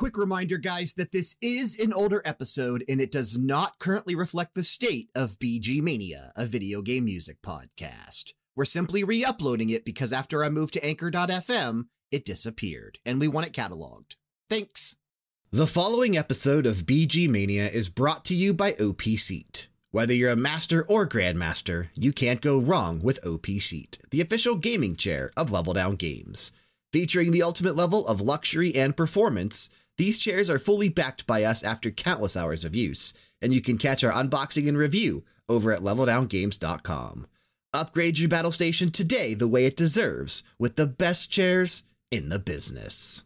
quick reminder, guys, that this is an older episode and it does not currently reflect the state of BG Mania, a video game music podcast. We're simply re uploading it because after I moved to Anchor.fm, it disappeared and we want it cataloged. Thanks. The following episode of BG Mania is brought to you by OP Seat. Whether you're a master or grandmaster, you can't go wrong with OP Seat, the official gaming chair of Level Down Games. Featuring the ultimate level of luxury and performance, these chairs are fully backed by us after countless hours of use, and you can catch our unboxing and review over at leveldowngames.com. Upgrade your battle station today the way it deserves with the best chairs in the business.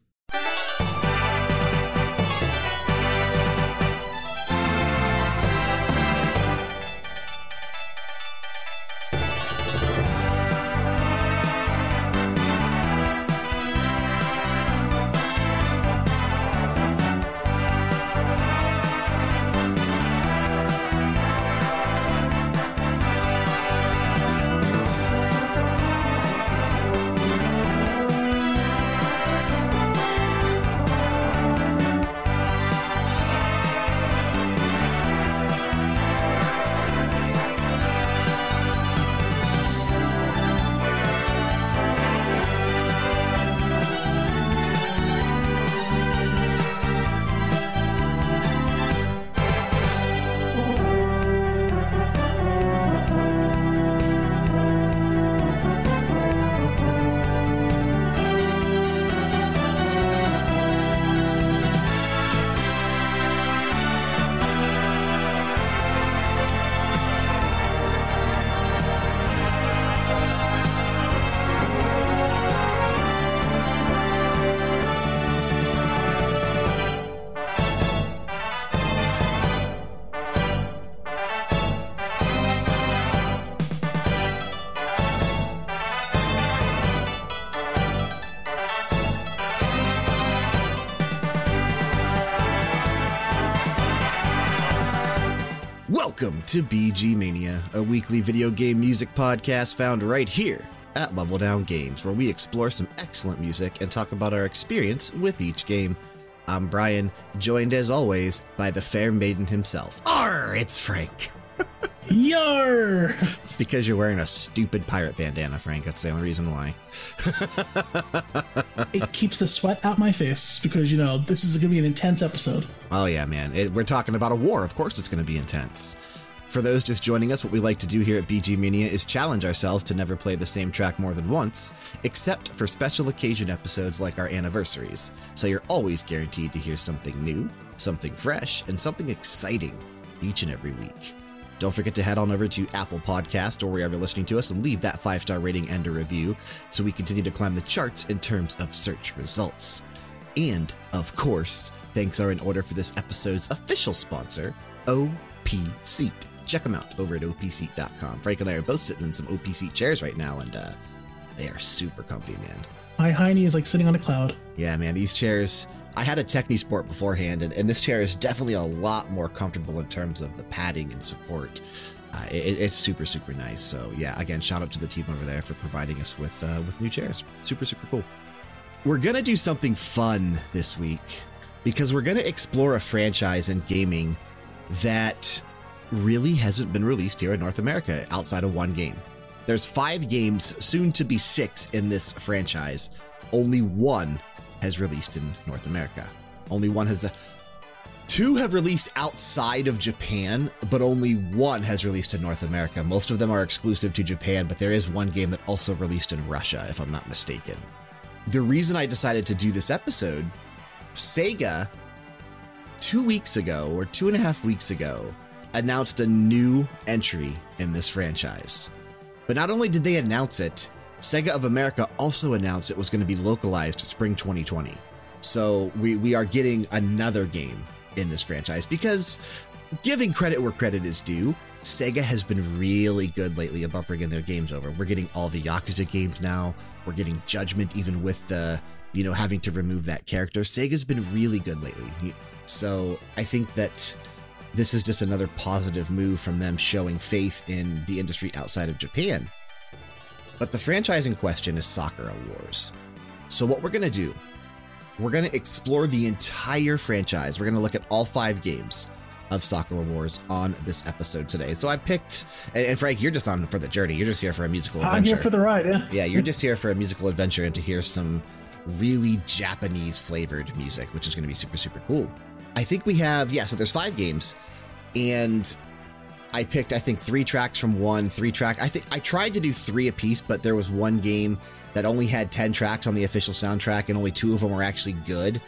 To BG Mania, a weekly video game music podcast found right here at Level Down Games, where we explore some excellent music and talk about our experience with each game. I'm Brian, joined as always by the fair maiden himself. Arr, it's Frank. Yar! It's because you're wearing a stupid pirate bandana, Frank. That's the only reason why. it keeps the sweat out my face because, you know, this is going to be an intense episode. Oh, yeah, man. It, we're talking about a war. Of course, it's going to be intense. For those just joining us, what we like to do here at BG Mania is challenge ourselves to never play the same track more than once, except for special occasion episodes like our anniversaries. So you're always guaranteed to hear something new, something fresh, and something exciting each and every week. Don't forget to head on over to Apple Podcast or wherever you're listening to us and leave that five star rating and a review so we continue to climb the charts in terms of search results. And, of course, thanks are in order for this episode's official sponsor, OP Seat. Check them out over at opseat.com. Frank and I are both sitting in some OP Seat chairs right now, and uh, they are super comfy, man. My hiney is like sitting on a cloud. Yeah, man, these chairs. I had a Technisport beforehand, and, and this chair is definitely a lot more comfortable in terms of the padding and support. Uh, it, it's super, super nice. So, yeah, again, shout out to the team over there for providing us with, uh, with new chairs. Super, super cool. We're going to do something fun this week because we're going to explore a franchise in gaming that really hasn't been released here in North America outside of one game. There's five games, soon to be six, in this franchise. Only one has released in North America. Only one has. Two have released outside of Japan, but only one has released in North America. Most of them are exclusive to Japan, but there is one game that also released in Russia, if I'm not mistaken. The reason I decided to do this episode, Sega, two weeks ago or two and a half weeks ago, announced a new entry in this franchise. But not only did they announce it, Sega of America also announced it was going to be localized spring 2020. So we, we are getting another game in this franchise because, giving credit where credit is due, Sega has been really good lately about bringing their games over. We're getting all the Yakuza games now. We're getting Judgment, even with the, you know, having to remove that character. Sega's been really good lately. So I think that this is just another positive move from them showing faith in the industry outside of Japan. But the franchise in question is Sakura Wars. So, what we're going to do we're going to explore the entire franchise. We're going to look at all five games of Sakura Wars on this episode today. So I picked, and, Frank, you're just on for the journey. You're just here for a musical adventure. I'm here for the ride, yeah. yeah, you're just here for a musical adventure and to hear some really Japanese flavored music, which is going to be super, super cool. I think we have, yeah, so there's five games, and I picked, I think, three tracks from one, three track. I think I tried to do three a piece, but there was one game that only had 10 tracks on the official soundtrack, and only two of them were actually good.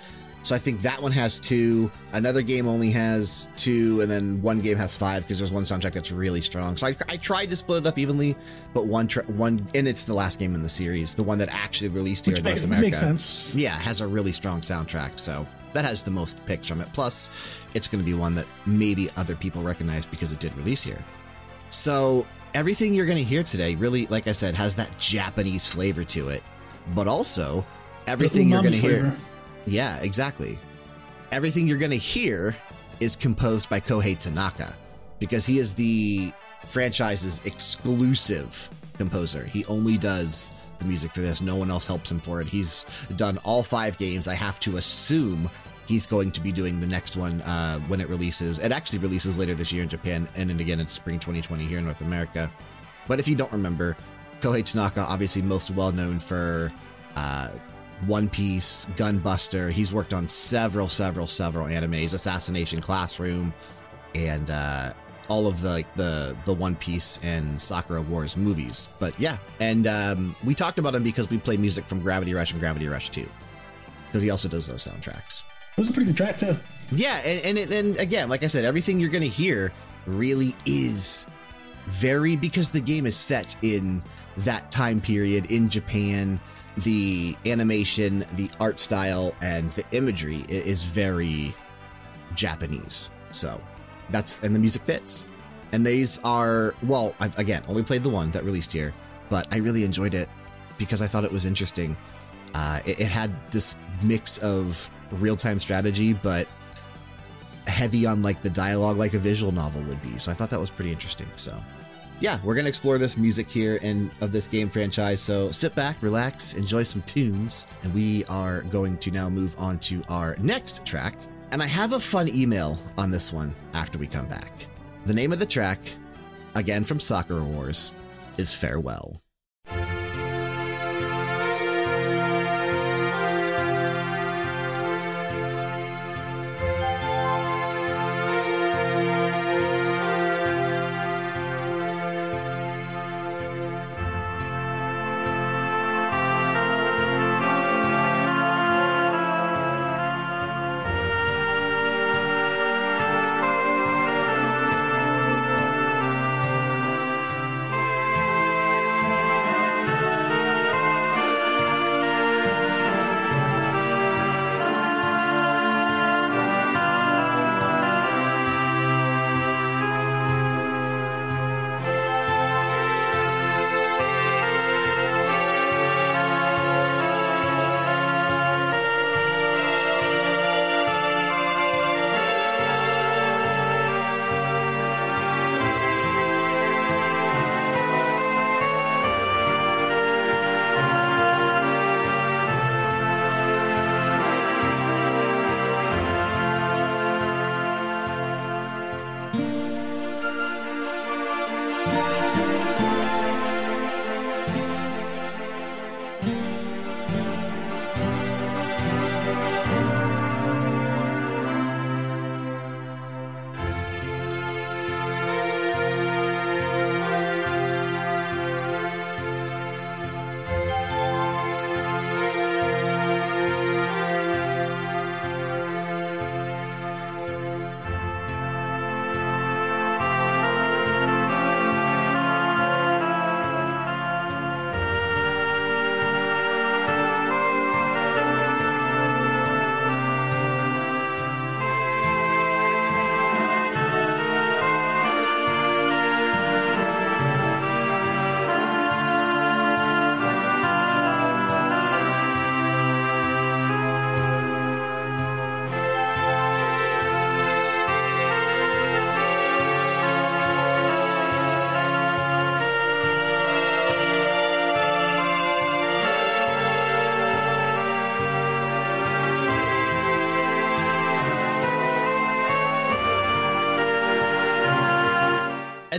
So I think that one has two. Another game only has two, and then one game has five because there's one soundtrack that's really strong. So I, I tried to split it up evenly, but one, one, and it's the last game in the series, the one that actually released here Which in North America. makes sense. Yeah, has a really strong soundtrack. So that has the most picks from it. Plus, it's going to be one that maybe other people recognize because it did release here. So everything you're going to hear today really, like I said, has that Japanese flavor to it, but also everything you're going to hear. flavor. Yeah, exactly. Everything you're going to hear is composed by Kohei Tanaka because he is the franchise's exclusive composer. He only does the music for this. No one else helps him for it. He's done all five games. I have to assume he's going to be doing the next one uh, when it releases. It actually releases later this year in Japan, and then again in spring 2020 here in North America. But if you don't remember, Kohei Tanaka, obviously most well known for uh, One Piece, Gunbuster. He's worked on several, several, several animes, Assassination Classroom, and uh, all of the like, the the One Piece and Sakura Wars movies. But yeah, and um, we talked about him because we play music from Gravity Rush and Gravity Rush 2. Because he also does those soundtracks. It was a pretty good track, too. Yeah, and and, and again, like I said, everything you're going to hear really is very because the game is set in that time period in Japan. The animation, the art style, and the imagery is very Japanese. So that's and the music fits. And these are well, I've again only played the one that released here, but I really enjoyed it because I thought it was interesting. Uh, it, it had this mix of real time strategy, but heavy on like the dialogue, like a visual novel would be. So I thought that was pretty interesting. So, yeah, we're gonna explore this music here and of this game franchise. So sit back, relax, enjoy some tunes, and we are going to now move on to our next track. And I have a fun email on this one after we come back. The name of the track, again from Sakura Wars, is Farewell.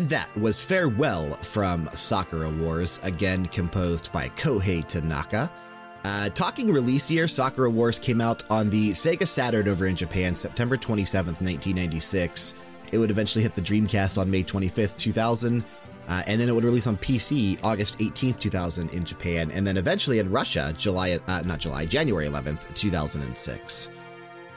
That was Farewell from Sakura Wars, again composed by Kohei Tanaka. Uh, talking release year, Sakura Wars came out on the Sega Saturn over in Japan, September 27th, 1996. It would eventually hit the Dreamcast on May 25th, 2000. Uh, and then it would release on PC August 18th, 2000 in Japan, and then eventually in Russia, July, uh, not July, January 11th, 2006.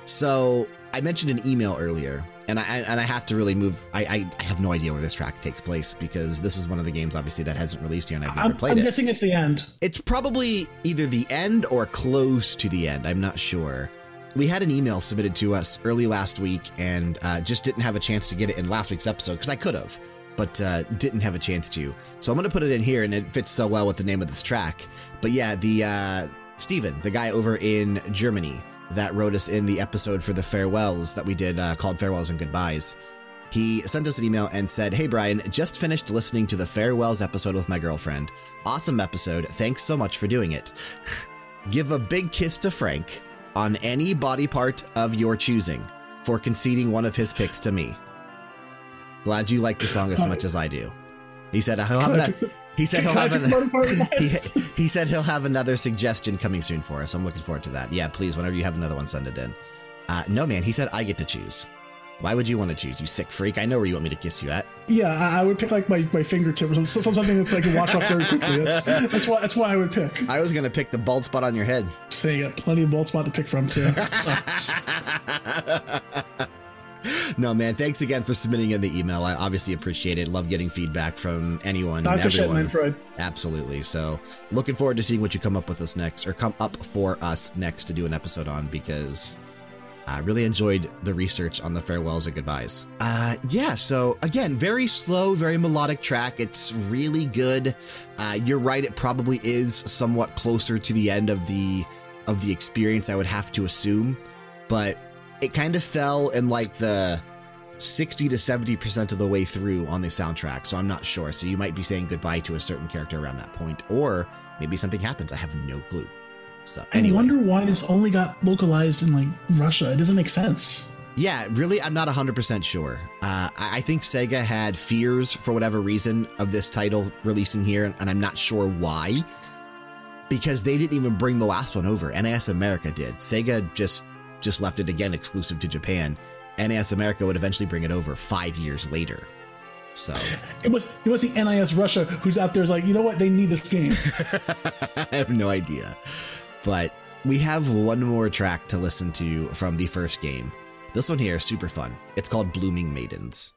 So I mentioned an email earlier, and I, and I have to really move. I, I, I, have no idea where this track takes place because this is one of the games, obviously, that hasn't released yet, and I've never I'm, played I'm it. I'm guessing it's the end. It's probably either the end or close to the end. I'm not sure. We had an email submitted to us early last week and uh, just didn't have a chance to get it in last week's episode because I could have, but uh, didn't have a chance to. So I'm going to put it in here, and it fits so well with the name of this track. But yeah, the uh, Steven, the guy over in Germany that wrote us in the episode for the farewells that we did uh, called Farewells and Goodbyes. He sent us an email and said, Hey Brian, just finished listening to the farewells episode with my girlfriend. Awesome episode. Thanks so much for doing it. Give a big kiss to Frank on any body part of your choosing for conceding one of his picks to me. Glad you like the song as much as I do. He said he'll have an, he said he'll have an, he, he said he'll have another suggestion coming soon for us. I'm looking forward to that. Yeah, please, whenever you have another one, send it in. Uh, no, man, he said I get to choose. Why would you want to choose, you sick freak? I know where you want me to kiss you at. Yeah, I would pick like my, my fingertip or something that I can wash off very quickly. That's, that's why that's why I would pick. I was gonna pick the bald spot on your head. So you got plenty of bald spot to pick from too. no, man. Thanks again for submitting in the email. I obviously appreciate it. Love getting feedback from anyone Dr. and everyone. Freud. Absolutely. So, looking forward to seeing what you come up with us next, or come up for us next to do an episode on because I really enjoyed the research on the farewells and goodbyes. Uh, yeah, so again, very slow, very melodic track. It's really good. Uh, you're right; it probably is somewhat closer to the end of the of the experience. I would have to assume, but it kind of fell in like the 60 to 70% of the way through on the soundtrack, so I'm not sure. So you might be saying goodbye to a certain character around that point, or maybe something happens. I have no clue. So, And you wonder why this only got localized in like Russia. It doesn't make sense. Yeah, really, I'm not 100% sure. Uh, I I think Sega had fears for whatever reason of this title releasing here, and I'm not sure why. Because they didn't even bring the last one over. NIS America did. Sega just just left it again exclusive to Japan. NIS America would eventually bring it over five years later. So It was it was the NIS Russia who's out there is like, you know what, they need this game. I have no idea. But we have one more track to listen to from the first game. This one here is super fun. It's called Blooming Maidens.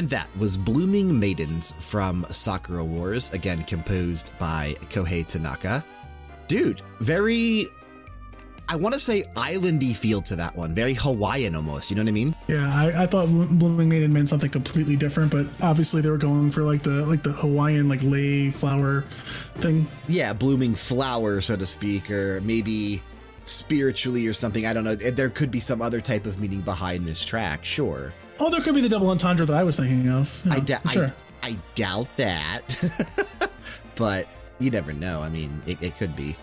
And that was Blooming Maidens from Sakura Wars, again composed by Kohei Tanaka. Dude, very, I want to say islandy feel to that one, very Hawaiian almost. You know what I mean? Yeah, I, I thought Blooming Maiden meant something completely different, but obviously they were going for like the like the Hawaiian like lei flower thing. Yeah, blooming flower, so to speak, or maybe spiritually or something. I don't know. There could be some other type of meaning behind this track, sure. Oh, there could be the double entendre that I was thinking of. I, sure. I, I, doubt that. but you never know. I mean, it, it could be.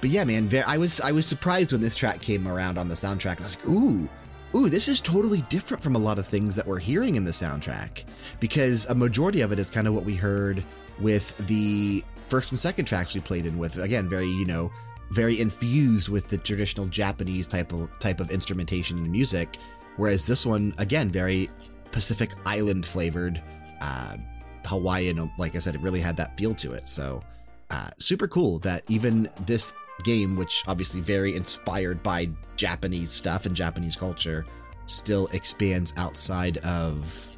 But yeah, man, I was I was surprised when this track came around on the soundtrack. I was like, ooh, ooh, this is totally different from a lot of things that we're hearing in the soundtrack. Because a majority of it is kind of what we heard with the first and second tracks we played in with. Again, very, you know, very infused with the traditional Japanese type of type of instrumentation and music. Whereas this one, again, very Pacific Island flavored, uh, Hawaiian. Like I said, it really had that feel to it. So, uh, super cool that even this game, which obviously very inspired by Japanese stuff and Japanese culture, still expands outside of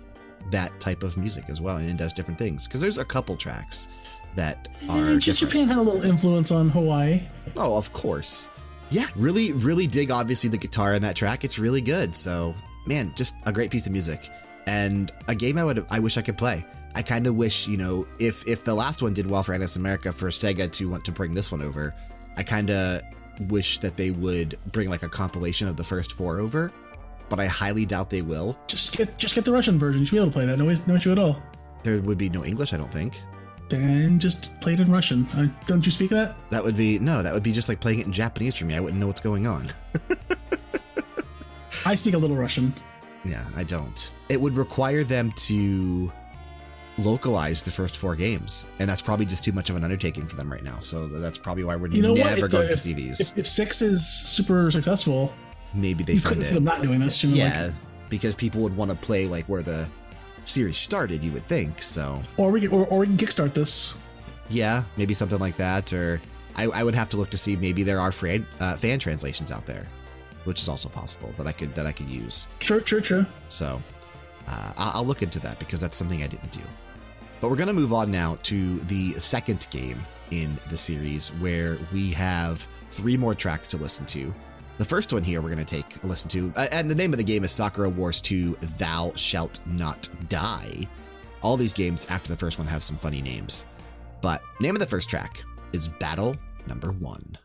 that type of music as well, and it does different things. Because there's a couple tracks that are. Yeah, Japan had a little influence on Hawaii. Oh, of course yeah, really, really dig obviously the guitar in that track. It's really good. So, man, just a great piece of music and a game I would I wish I could play. I kind of wish, you know, if if the last one did well for NIS America for Sega to want to bring this one over, I kind of wish that they would bring like a compilation of the first four over, but I highly doubt they will. Just get just get the Russian version. You should be able to play that. No, no issue at all. There would be no English, I don't think. Then just play it in Russian. Uh, don't you speak that? That would be no. That would be just like playing it in Japanese for me. I wouldn't know what's going on. I speak a little Russian. Yeah, I don't. It would require them to localize the first four games, and that's probably just too much of an undertaking for them right now. So that's probably why we're you know never going to see these. If, if, six is super successful, maybe they you couldn't see them not doing this. You know, yeah, like, because people would want to play like where the series started, you would think. So, or we or, or we can kickstart this. Yeah, maybe something like that. Or I, I would have to look to see maybe there are fan, uh, fan translations out there, which is also possible that I could that I could use. Sure, sure, sure. So, uh, I'll look into that because that's something I didn't do. But we're going to move on now to the second game in the series where we have three more tracks to listen to. The first one here we're going to take a listen to, uh, and the name of the game is Sakura Wars 2 Thou Shalt Not Die. All these games after the first one have some funny names. But name of the first track is Battle Number 1.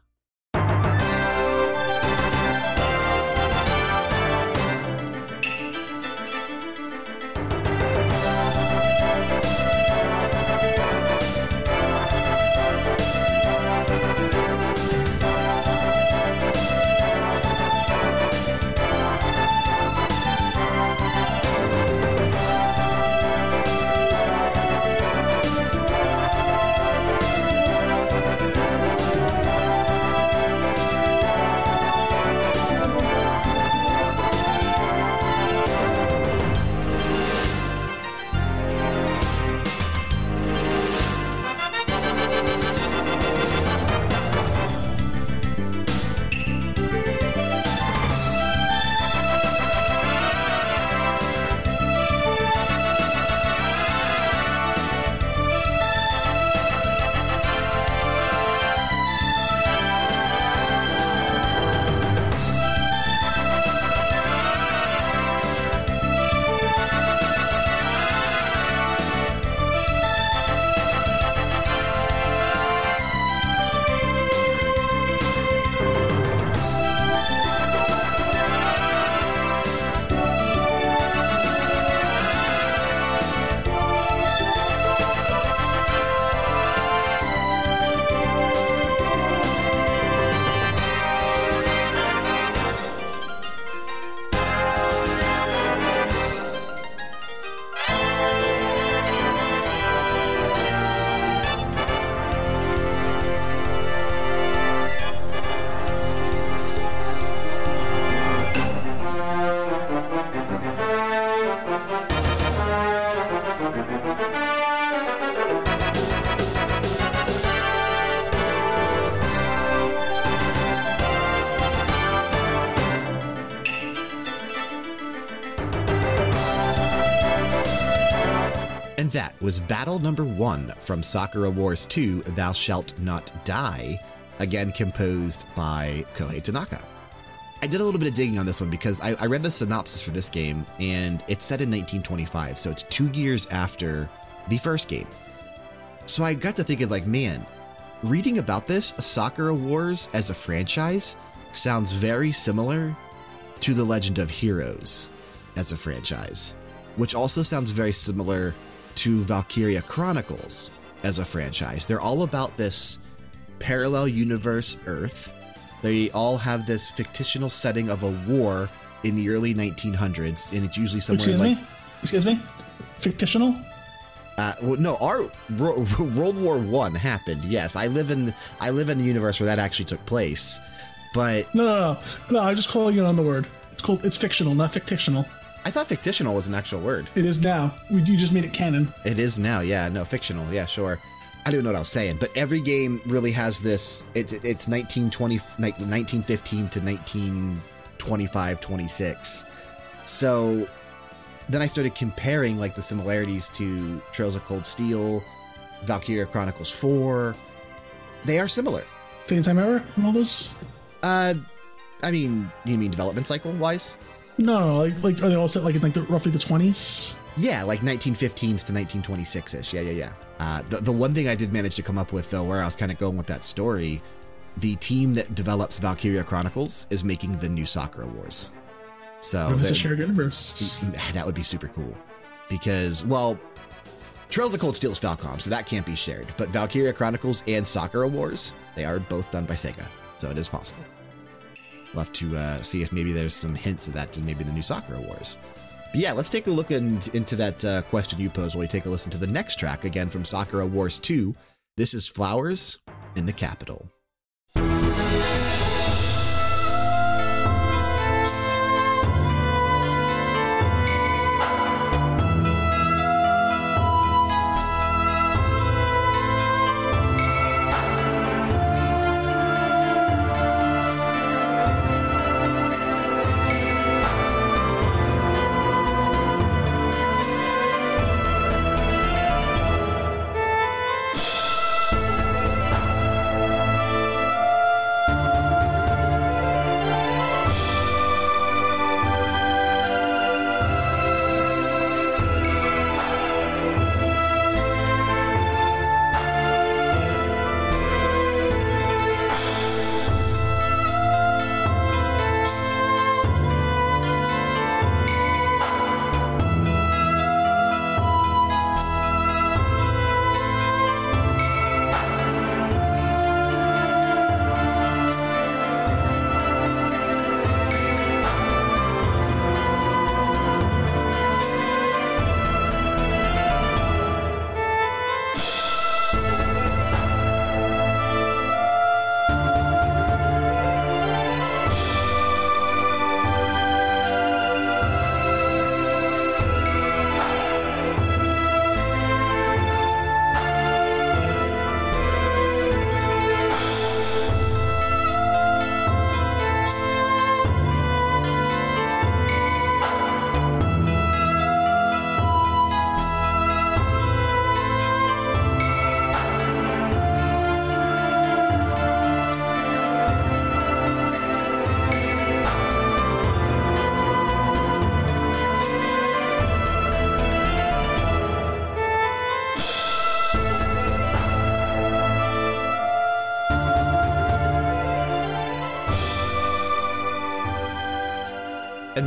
Was battle number one from Sakura Wars 2 Thou Shalt Not Die, again composed by Kohei Tanaka. I did a little bit of digging on this one because I, I read the synopsis for this game and it's set in 1925, so it's two years after the first game. So I got to thinking, like, man, reading about this, Sakura Wars as a franchise sounds very similar to The Legend of Heroes as a franchise, which also sounds very similar to Valkyria Chronicles as a franchise. They're all about this parallel universe Earth. They all have this fictional setting of a war in the early 1900s, and it's usually somewhere Excuse like me? Excuse me? Fictional? uh, well, no, our World War One happened. Yes, I live in I live in the universe where that actually took place, but No, no, no. No, I'm just calling it on the word. It's called, it's fictional, not fictional. I thought fictional was an actual word. It is now. We, you just made it canon. It is now, yeah, no, fictional, yeah, sure. I don't know what I was saying, but every game really has this. It, it's 1920, 1915 to 1925, 26. So then I started comparing like the similarities to Trails of Cold Steel, Valkyria Chronicles 4. They are similar. Same time ever and all this? Uh, I mean, you mean development cycle wise? No, no, like, like are they all set like in like the, roughly the 20s? Yeah, like 1915s to 1926 ish. Yeah, yeah, yeah. Uh, the, the one thing I did manage to come up with, though, where I was kind of going with that story, the team that develops Valkyria Chronicles is making the new Sakura Wars. So it's a that, shared universe. that would be super cool. Because, well, Trails of Cold Steel is Falcom, so that can't be shared. But Valkyria Chronicles and Sakura Wars, they are both done by Sega. So it is possible. We'll have to uh, see if maybe there's some hints of that to maybe the new Sakura Wars. But yeah, let's take a look in, into that uh, question you posed while we take a listen to the next track again from Sakura Wars 2. This is Flowers in the Capital.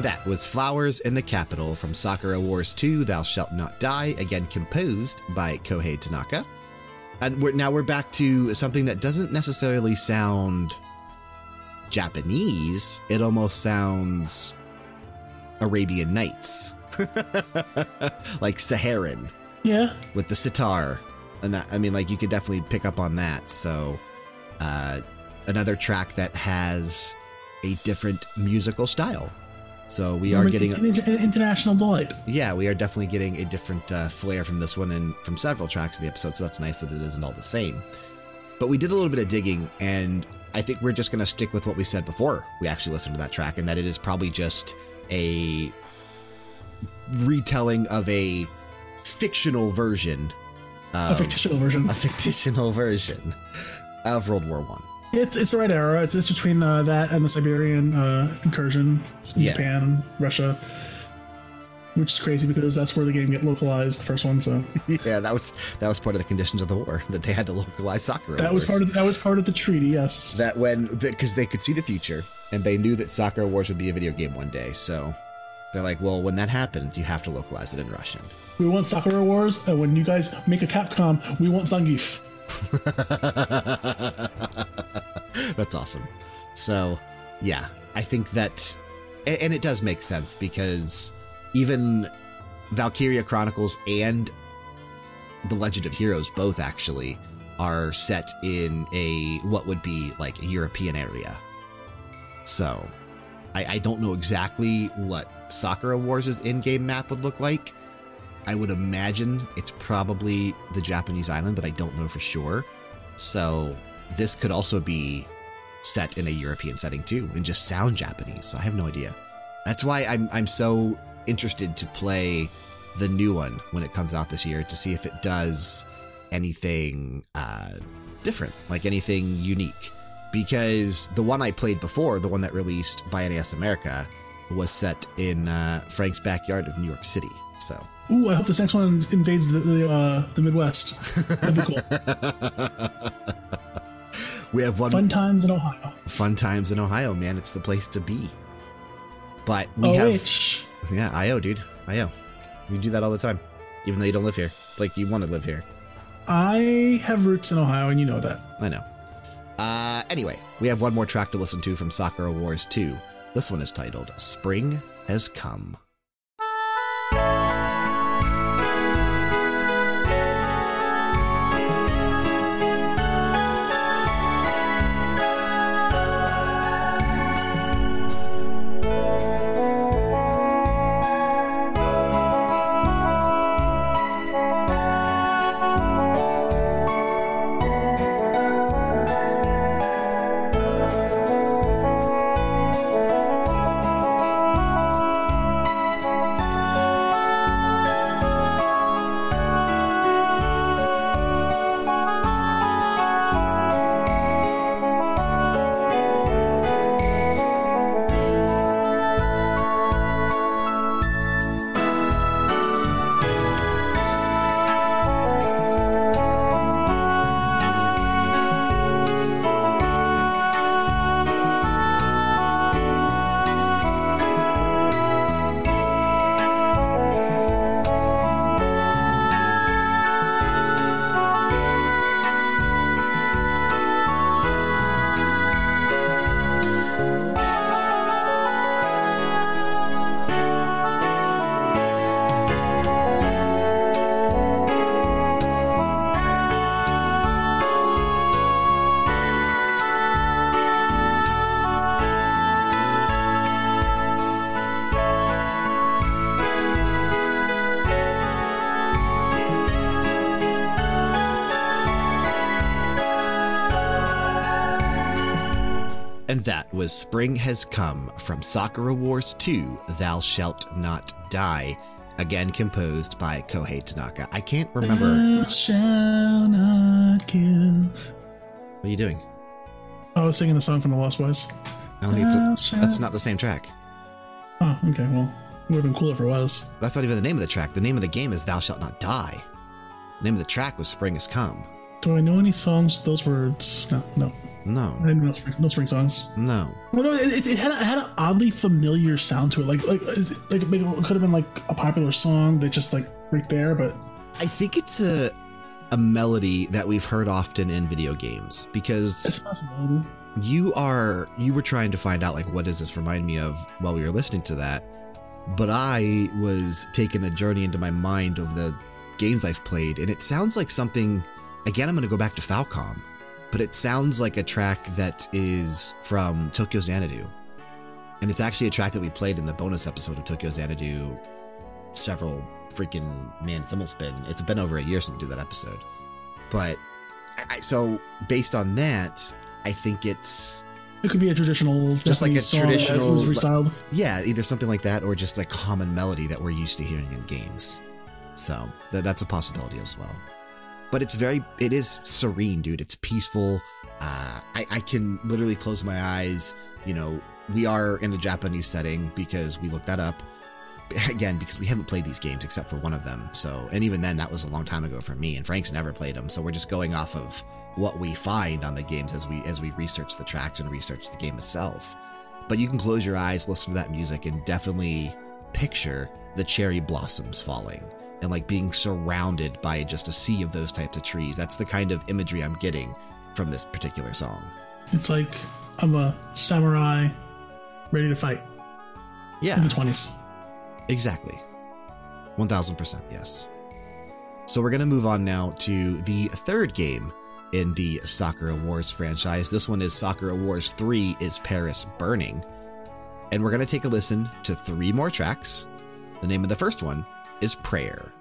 And that was Flowers in the Capital from Sakura Wars 2 Thou Shalt Not Die, again composed by Kohei Tanaka. And we're, now we're back to something that doesn't necessarily sound Japanese, it almost sounds Arabian Nights, like Saharan Yeah. with the sitar. And that, I mean, like, you could definitely pick up on that. So, uh, another track that has a different musical style. So, we are getting, an, international delight. yeah, we are definitely getting a different uh, flair from this one and from several tracks of the episode. So, that's nice that it isn't all the same. But we did a little bit of digging, and I think we're just going to stick with what we said before we actually listened to that track, and that it is probably just a retelling of a fictional version. a fictional version. A fictional version of World War One. It's it's the right era. It's, it's between uh, that and the Siberian uh, incursion, Yeah. Japan, Russia, which is crazy because that's where the game get localized. The first one, so Yeah, that was that was part of the conditions of the war that they had to localize Sakura. that was part of that was part of the treaty. Yes, that when because they could see the future and they knew that Sakura Wars would be a video game one day. So they're like, well, when that happens, you have to localize it in Russian. we want Sakura Wars, and when you guys make a Capcom, we want Zangief. That's awesome. So, yeah, I think that, and it does make sense because even Valkyria Chronicles and The Legend of Heroes both actually are set in a what would be like a European area. So, I, I don't know exactly what Sakura Wars' in game map would look like. I would imagine it's probably the Japanese island, but I don't know for sure. So, this could also be set in a European setting too, and just sound Japanese. I have no idea. That's why I'm I'm so interested to play the new one when it comes out this year to see if it does anything uh, different, like anything unique. Because the one I played before, the one that released by NIS America, was set in uh, Frank's backyard of New York City. So Ooh, I hope this next one invades the the, uh, the Midwest. That'd be cool. we have one Fun times in Ohio. fun times in Ohio, man. It's the place to be. But we oh have shh. Yeah, IO, dude. IO. You do that all the time, even though you don't live here. It's like you want to live here. I have roots in Ohio, and you know that. I know. Uh, anyway, we have one more track to listen to from Sakura Wars 2. This one is titled Spring Has Come. And that was Spring Has Come from Sakura Wars 2 Thou Shalt Not Die, again composed by Kohei Tanaka. I can't remember. Thou shall not kill. What are you doing? Oh, I was singing the song from the Lost Boys. I don't think it's a, that's not the same track. Oh, okay. Well, it would have been cooler if it was. That's not even the name of the track. The name of the game is Thou Shalt Not Die. The name of the track was Spring Has Come. Do I know any songs? with Those words? No, no. I No, didn't spring, no spring songs. no. Well, no, it, it, had a, it had an oddly familiar sound to it. Like like like it could have been like a popular song that just like right there, but I think it's a a melody that we've heard often in video games because it's a possibility. you are you were trying to find out like what does this remind me of while we were listening to that but i was taking a journey into my mind of the games i've played and it sounds like something again i'm going to go back to falcom but it sounds like a track that is from tokyo xanadu and it's actually a track that we played in the bonus episode of tokyo xanadu several freaking man it's almost been it's been over a year since we did that episode but I, so based on that i think it's It could be a traditional, Just like a Japanese song that traditional- restyled. yeah either something like that or just a common melody that we're used to hearing in games So that, that's a possibility as well. But it's very, it is serene, dude. It's peaceful. Uh, I, I can literally close my eyes. You know, we are in a Japanese setting because we looked that up. Again, because we haven't played these games except for one of them. So, and even then, that was a long time ago for me. And Frank's never played them. So we're just going off of what we find on the games as we as we research the tracks and research the game itself. But you can close your eyes, listen to that music, and definitely picture the cherry blossoms falling and like being surrounded by just a sea of those types of trees. That's the kind of imagery I'm getting from this particular song. It's like I'm a samurai ready to fight. Yeah. In the 20s. Exactly. 1000%, yes. So we're going to move on now to the third game in the Sakura Wars franchise. This one is Sakura Wars 3 is Paris Burning. And we're going to take a listen to three more tracks. The name of the first one is Prayer.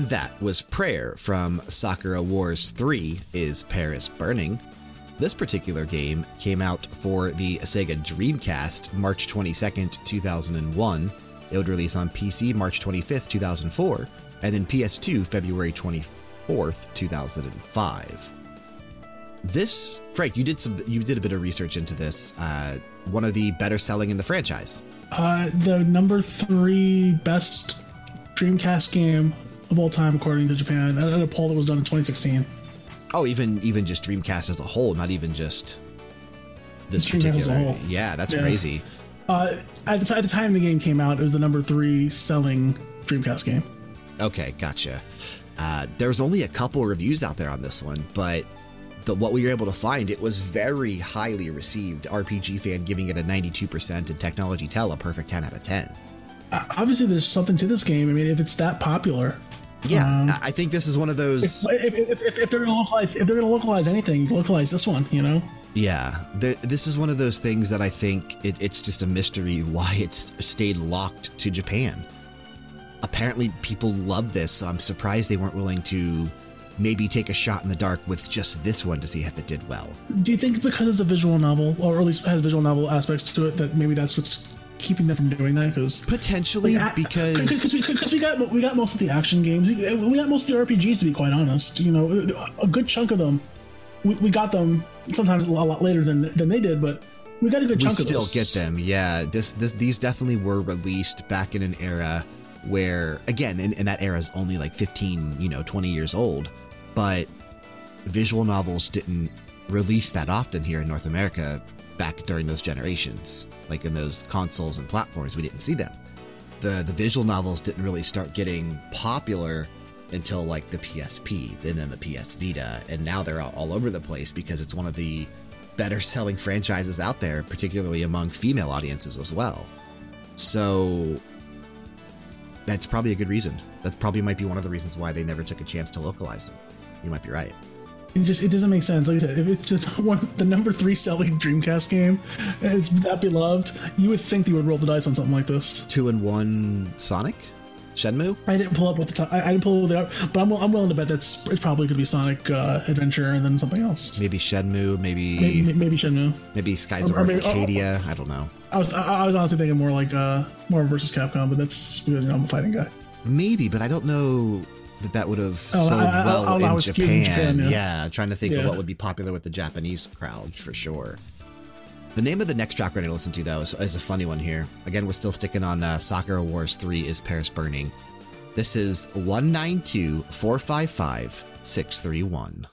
And that was Prayer from Sakura Wars 3 is Paris Burning. This particular game came out for the Sega Dreamcast March 22nd, 2001. It would release on PC March 25th, 2004, and then PS2 February 24th, 2005. This, Frank, you did some, you did a bit of research into this. Uh, one of the better selling in the franchise. Uh, the number three best Dreamcast game of all time, according to Japan, at a poll that was done in 2016. Oh, even even just Dreamcast as a whole, not even just this Dreamcast as a particular. whole. Yeah, that's Yeah. crazy. Uh, at, the, at the time the game came out, it was the number three selling Dreamcast game. Okay, gotcha. Uh, there's only a couple reviews out there on this one, but the, what we were able to find, it was very highly received. RPG fan giving it a 92% and Technology Tell a perfect 10 out of 10. Uh, obviously, there's something to this game. I mean, if it's that popular, Yeah, Um, I think this is one of those. if, if, if, if they're gonna localize, if they're gonna localize anything, localize this one. You know, Yeah, th this is one of those things that I think it, it's just a mystery why it's stayed locked to Japan. apparently people love this, so I'm surprised they weren't willing to maybe take a shot in the dark with just this one to see if it did well. Do you think because it's a visual novel, or at least has visual novel aspects to it, that maybe that's what's keeping them from doing that? Because potentially, like, because because we, we, got we got most of the action games, we, we, got most of the RPGs. To be quite honest, you know, a good chunk of them, we, we got them sometimes a lot later than than they did, but. We got a good chunk we still of get them, yeah. This, this, these definitely were released back in an era where, again, and, and that era is only like 15, you know, 20 years old but visual novels didn't release that often here in North America back during those generations. Like in those consoles and platforms, we didn't see them. The, the visual novels didn't really start getting popular until like the PSP, and then the PS Vita, and now they're all, all over the place because it's one of the better selling franchises out there, particularly among female audiences as well. So that's probably a good reason. That probably might be one of the reasons why they never took a chance to localize them you might be right. It just it doesn't make sense. Like I said, if it's just one the number three selling Dreamcast game, and it's that beloved, you would think you would roll the dice on something like this. Two and one Sonic, Shenmue. I didn't pull up with the time. I, I, didn't pull up with the but I'm, I'm willing to bet that's it's probably going to be Sonic uh, Adventure and then something else. Maybe Shenmue. Maybe maybe, maybe Shenmue. Maybe Skies of Arcadia. I don't know. I was I, I, was honestly thinking more like uh Marvel versus Capcom, but that's because you know, I'm a fighting guy. Maybe, but I don't know that that would have oh, sold I, well I, I, in, Japan. Japan. yeah. yeah. trying to think yeah. of what would be popular with the Japanese crowd for sure. The name of the next track we're going to listen to, though, is, is, a funny one here. Again, we're still sticking on uh, Sakura Wars 3 is Paris Burning. This is 192 455 631.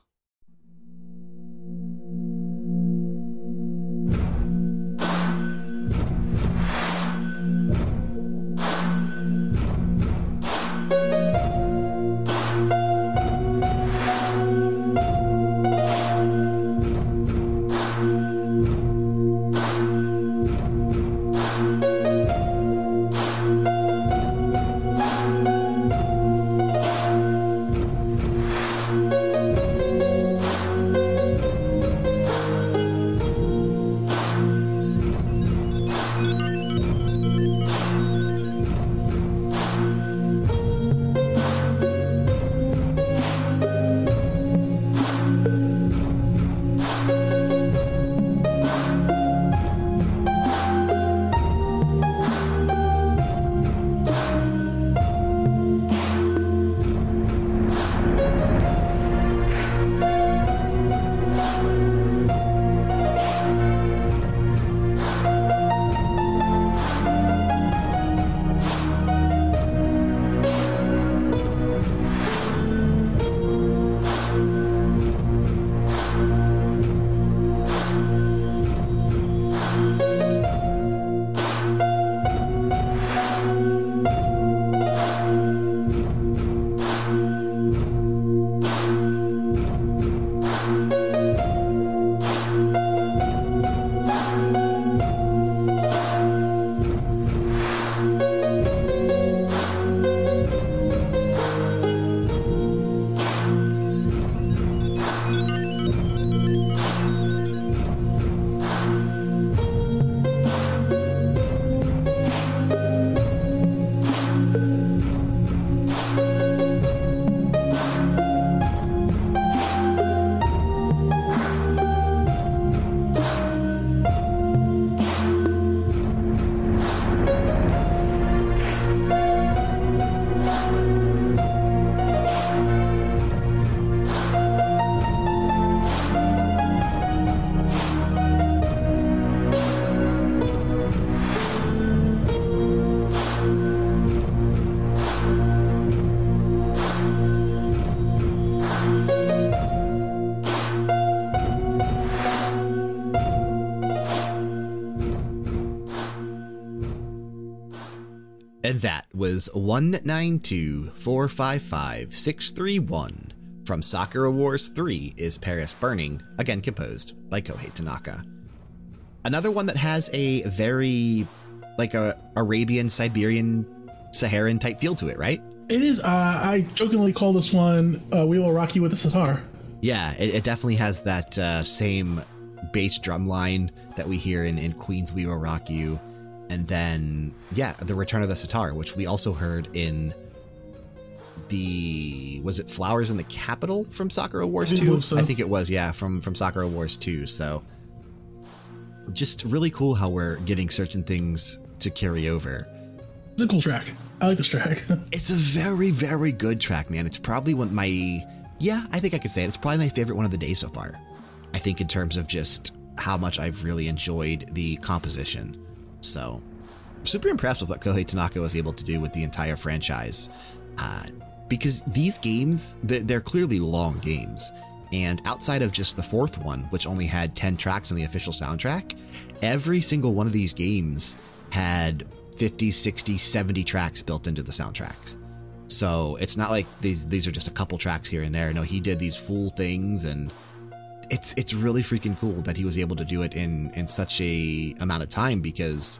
That was 192455631 from Sakura Wars 3 is Paris Burning, again composed by Kohei Tanaka. Another one that has a very, like a Arabian, Siberian, Saharan type feel to it, right? It is. Uh, I jokingly call this one uh, We Will Rock You with a Sitar. Yeah, it, it definitely has that uh, same bass drum line that we hear in, in Queen's We Will Rock You And then, yeah, The Return of the Sitar, which we also heard in the was it Flowers in the Capital from Sakura Wars 2? believe so. I think it was, yeah, from from Sakura Wars 2. So just really cool how we're getting certain things to carry over. It's a cool track. I like this track. It's a very, very good track, man. It's probably one my yeah, I think I could say it. It's probably my favorite one of the day so far. I think in terms of just how much I've really enjoyed the composition. So super impressed with what Kohei Tanaka was able to do with the entire franchise. Uh, because these games, they're, clearly long games. And outside of just the fourth one, which only had 10 tracks on the official soundtrack, every single one of these games had 50, 60, 70 tracks built into the soundtrack. So it's not like these these are just a couple tracks here and there. No, he did these full things and it's it's really freaking cool that he was able to do it in in such a amount of time because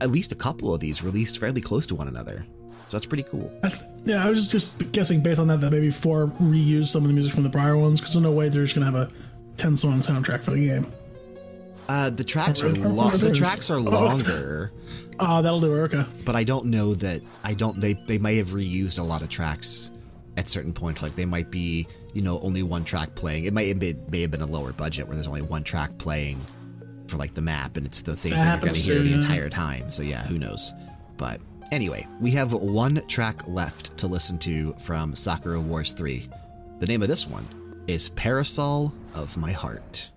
at least a couple of these released fairly close to one another. So that's pretty cool. That's, yeah, I was just guessing based on that that maybe four reused some of the music from the prior ones because there's no way they're just gonna have a ten song soundtrack for the game. Uh, the tracks are lo- the tracks are Oh. longer, Ah, that'll do, Erica. but I don't know that I don't they they may have reused a lot of tracks at certain points. Like they might be you know only one track playing. It might have been, may have been a lower budget where there's only one track playing for like the map, and it's the same That thing you're going to hear the entire time. So yeah, who knows? But anyway, we have one track left to listen to from Sakura Wars 3. The name of this one is Parasol of My Heart.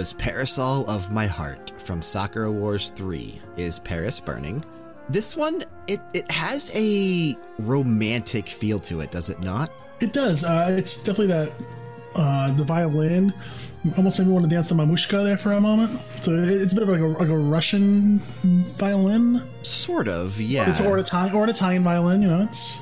Was Parasol of My Heart from Sakura Wars 3 Is Paris Burning? This one, it, it has a romantic feel to it, does it not? It does. Uh, it's definitely that uh, the violin almost made me want to dance the Mamushka there for a moment. So it- it's a bit of like a, like a Russian violin, Sort of, yeah. it's or an Italian or an Italian violin. You know, it's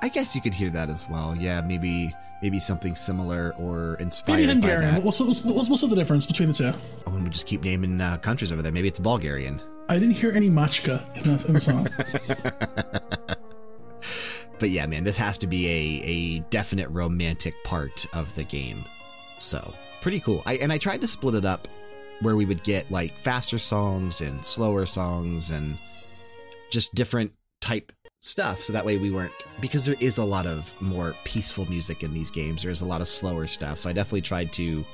I guess you could hear that as well. Yeah, maybe maybe something similar or inspired maybe by Hungarian. that. What's, what's, what's, what's the difference between the two? Oh, and we just keep naming uh, countries over there. Maybe it's Bulgarian. I didn't hear any machka in the, in the song. But yeah, man, this has to be a, a definite romantic part of the game. So pretty cool. I, and I tried to split it up where we would get like faster songs and slower songs and just different type stuff. So that way we weren't, because there is a lot of more peaceful music in these games, there's a lot of slower stuff. So I definitely tried to,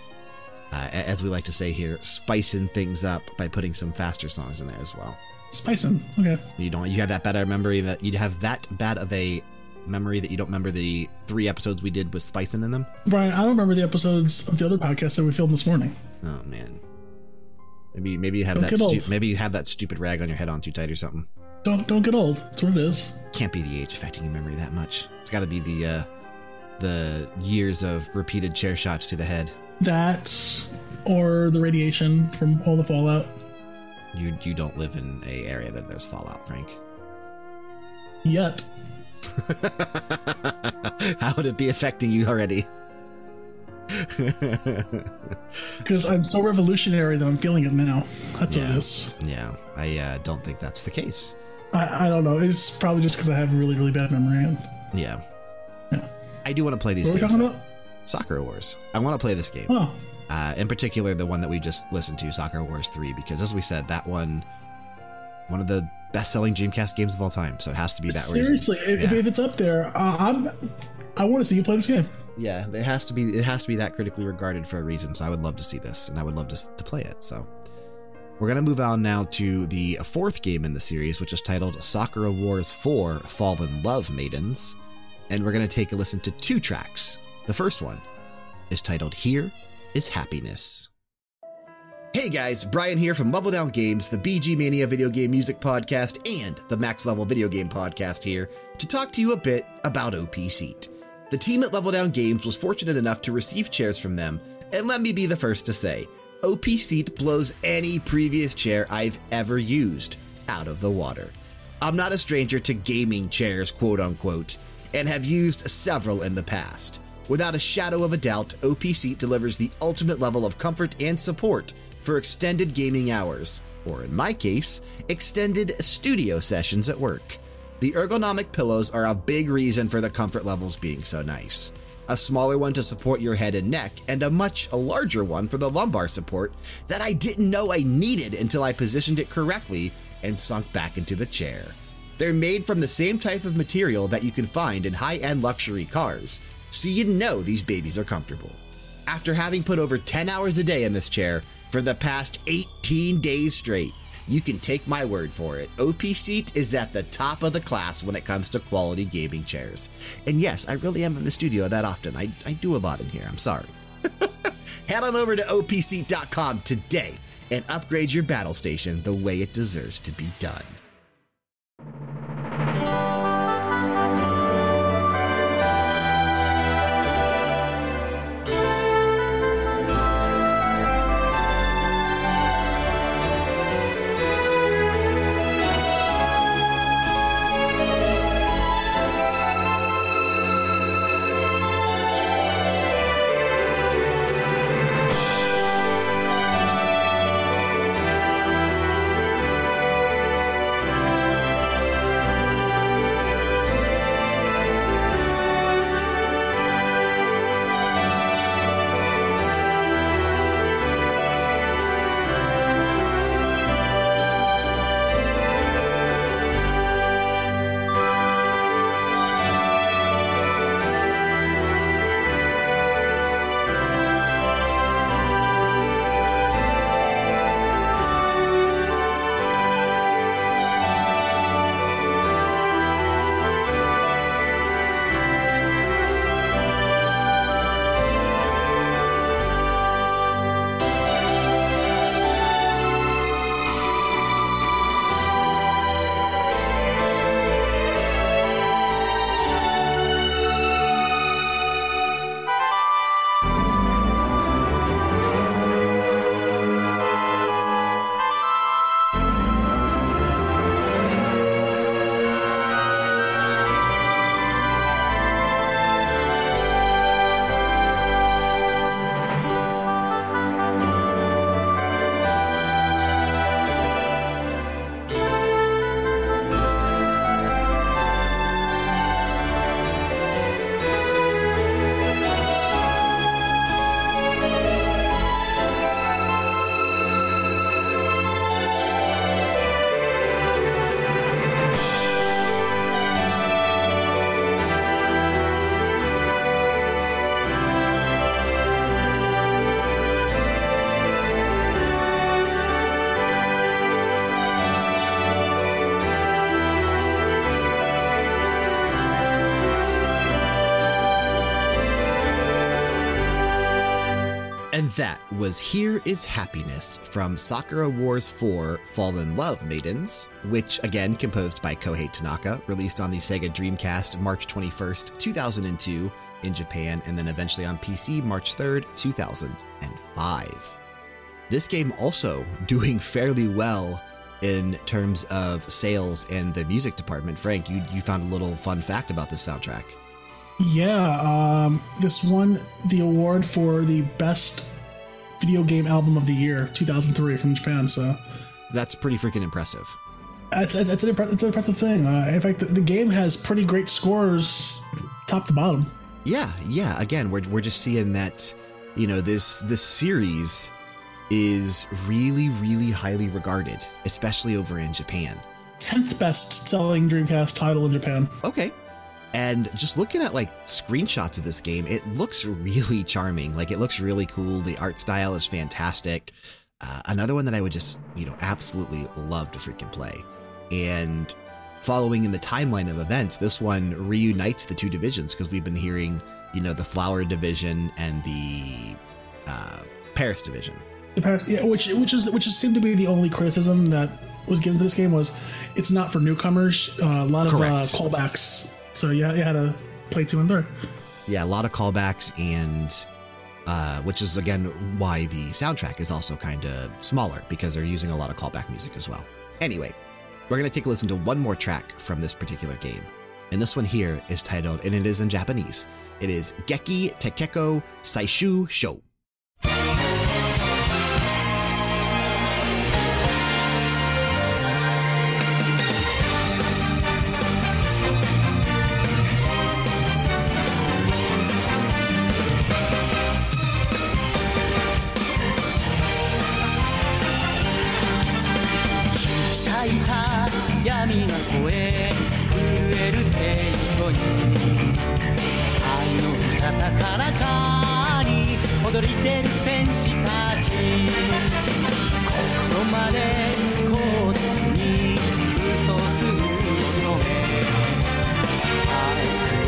uh, as we like to say here, spicing things up by putting some faster songs in there as well. Spicing. Okay. You don't. You have that bad of a memory that you'd have that bad of a memory that you don't remember the three episodes we did with spicing in them. Brian, I don't remember the episodes of the other podcast that we filmed this morning. Oh man. Maybe maybe you have Don't that stu- maybe you have that stupid rag on your head on too tight or something. Don't don't get old. That's what it is. Can't be the age affecting your memory that much. It's got to be the uh, the years of repeated chair shots to the head. That or the radiation from all the fallout. You you don't live in a area that there's fallout, Frank. Yet. How would it be affecting you already? Because I'm so revolutionary that I'm feeling it now. That's what it is. yeah, I uh, don't think that's the case. I, I don't know. It's probably just because I have a really, really bad memory. And, Yeah. Yeah. I do want to play these what are we games. talking though. about? Sakura Wars. I want to play this game. Oh, Uh, in particular, the one that we just listened to, Sakura Wars 3, because as we said, that one, one of the best selling Dreamcast games of all time. So it has to be that reason. seriously. If, Yeah. if it's up there, uh, I'm. I want to see you play this game. Yeah, it has to be. It has to be that critically regarded for a reason. So I would love to see this, and I would love to, to play it. So we're gonna move on now to the fourth game in the series, which is titled Sakura Wars 4: Fall in Love Maidens, and we're gonna take a listen to two tracks. The first one is titled "Here Is Happiness." Hey guys, Brian here from Level Down Games, the BG Mania video game music podcast, and the Max Level video game podcast here to talk to you a bit about OP Seat. The team at Level Down Games was fortunate enough to receive chairs from them, and let me be the first to say, OP Seat blows any previous chair I've ever used out of the water. I'm not a stranger to gaming chairs, quote unquote, and have used several in the past. Without a shadow of a doubt, OP Seat delivers the ultimate level of comfort and support for extended gaming hours, or in my case, extended studio sessions at work. The ergonomic pillows are a big reason for the comfort levels being so nice. A smaller one to support your head and neck, and a much larger one for the lumbar support that I didn't know I needed until I positioned it correctly and sunk back into the chair. They're made from the same type of material that you can find in high end luxury cars, so you know these babies are comfortable. After having put over 10 hours a day in this chair for the past 18 days straight, you can take my word for it. OP Seat is at the top of the class when it comes to quality gaming chairs. And yes, I really am in the studio that often. I, I do a lot in here. I'm sorry. Head on over to opseat.com today and upgrade your battle station the way it deserves to be done. That was Here Is Happiness from Sakura Wars 4 Fall in Love Maidens, which again composed by Kohei Tanaka, released on the Sega Dreamcast March 21st, 2002 in Japan, and then eventually on PC March 3rd, 2005. This game also doing fairly well in terms of sales and the music department. Frank, you, you found a little fun fact about this soundtrack. Yeah, um, this won the award for the best video game album of the year, 2003, from Japan. So that's pretty freaking impressive. It's, an, impre- an impressive thing. Uh, in fact, the, the, game has pretty great scores, top to bottom. Yeah, yeah. Again, we're we're just seeing that, you know, this this series is really, really highly regarded, especially over in Japan. 10th best selling Dreamcast title in Japan. Okay, and just looking at like screenshots of this game, it looks really charming. Like it looks really cool. The art style is fantastic. Uh, another one that I would just, you know, absolutely love to freaking play. And following in the timeline of events, this one reunites the two divisions because we've been hearing, you know, the Flower Division and the uh, Paris Division. The Paris, yeah, which which is which seemed to be the only criticism that was given to this game was it's not for newcomers. Uh, a lot of uh, callbacks so yeah, you had to play two and three. Yeah, a lot of callbacks, and uh, which is again why the soundtrack is also kind of smaller because they're using a lot of callback music as well. Anyway, we're going to take a listen to one more track from this particular game. And this one here is titled, and it is in Japanese. It is Geki Tekeko Saishu Sho. 闇が声震えるテントに愛の味方からかに踊り出る戦士たち心まで口実に嘘するのへ悪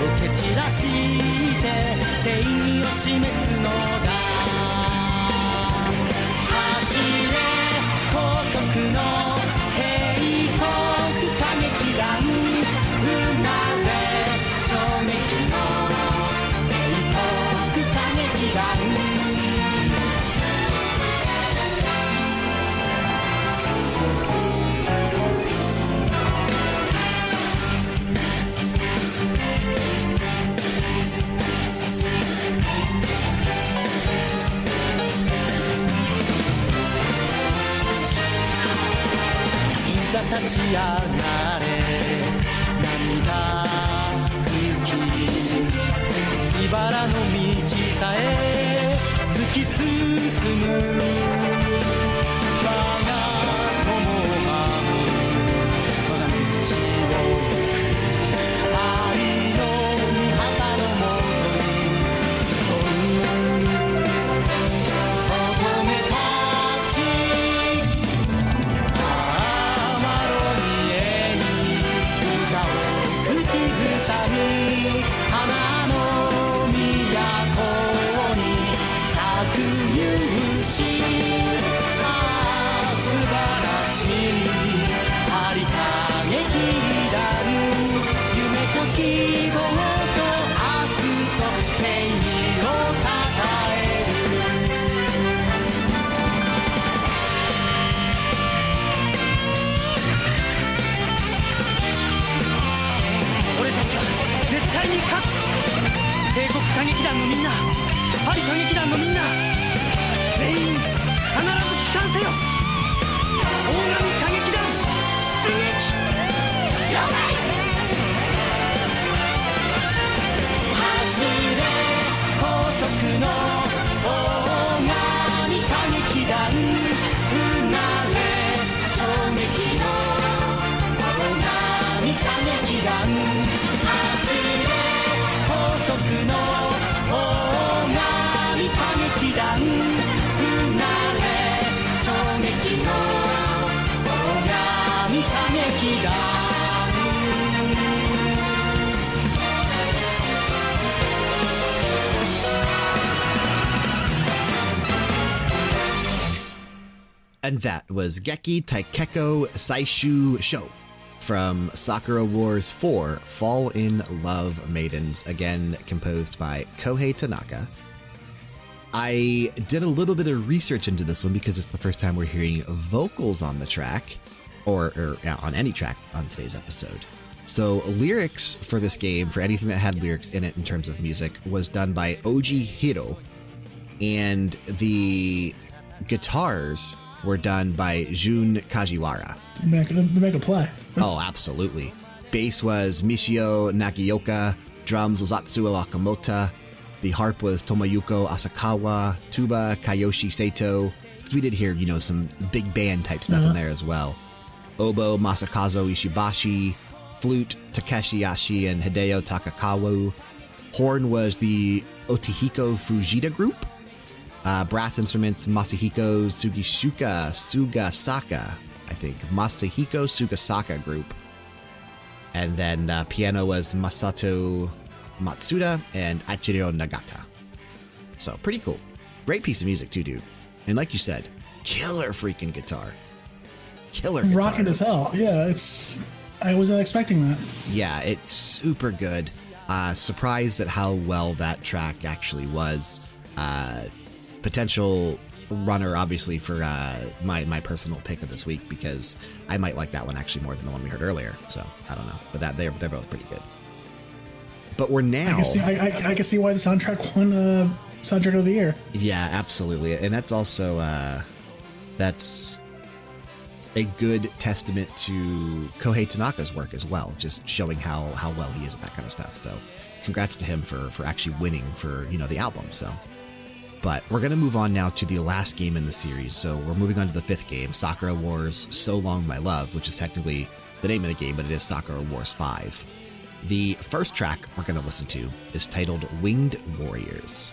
を蹴散らして正義を示すのだ立ち上がれ。涙拭き茨の道さえ突き進む。That was Geki Taikeko Saishu Sho from Sakura Wars 4 Fall in Love Maidens, again composed by Kohei Tanaka. I did a little bit of research into this one because it's the first time we're hearing vocals on the track, or, or on any track on today's episode. So, lyrics for this game, for anything that had lyrics in it in terms of music, was done by Oji Hiro. And the guitars were done by Jun Kajiwara. Make, make a play. oh, absolutely. Bass was Michio Nagioka, drums was Atsuo Akamota, the harp was Tomoyuki Asakawa, tuba Kayoshi Sato. Because we did hear, you know, some big band type stuff in uh-huh. there as well. Oboe Masakazu Ishibashi, flute Takeshi Yashi and Hideo Takakawa. Horn was the Otihiko Fujita group. Uh, brass instruments Masahiko Sugishuka Sugasaka, I think. Masahiko Sugasaka group. And then uh, piano was Masato Matsuda and Achiro Nagata. So pretty cool. Great piece of music too, dude. And like you said, killer freaking guitar. Killer guitar. Rocking as hell. Yeah, it's. I wasn't expecting that. Yeah, it's super good. Uh, surprised at how well that track actually was. Uh, potential runner, obviously, for uh, my, my personal pick of this week because I might like that one actually more than the one we heard earlier. So I don't know. But that they're, they're both pretty good. But we're now. I can see, I, I, I can see why the soundtrack won uh, soundtrack of the year. Yeah, absolutely. And that's also. Uh, that's a good testament to Kohei Tanaka's work as well, just showing how how well he is at that kind of stuff. So, congrats to him for for actually winning for you know the album. So, but we're gonna move on now to the last game in the series. So we're moving on to the fifth game, Sakura Wars: So Long My Love, which is technically the name of the game, but it is Sakura Wars Five. The first track we're gonna listen to is titled "Winged Warriors."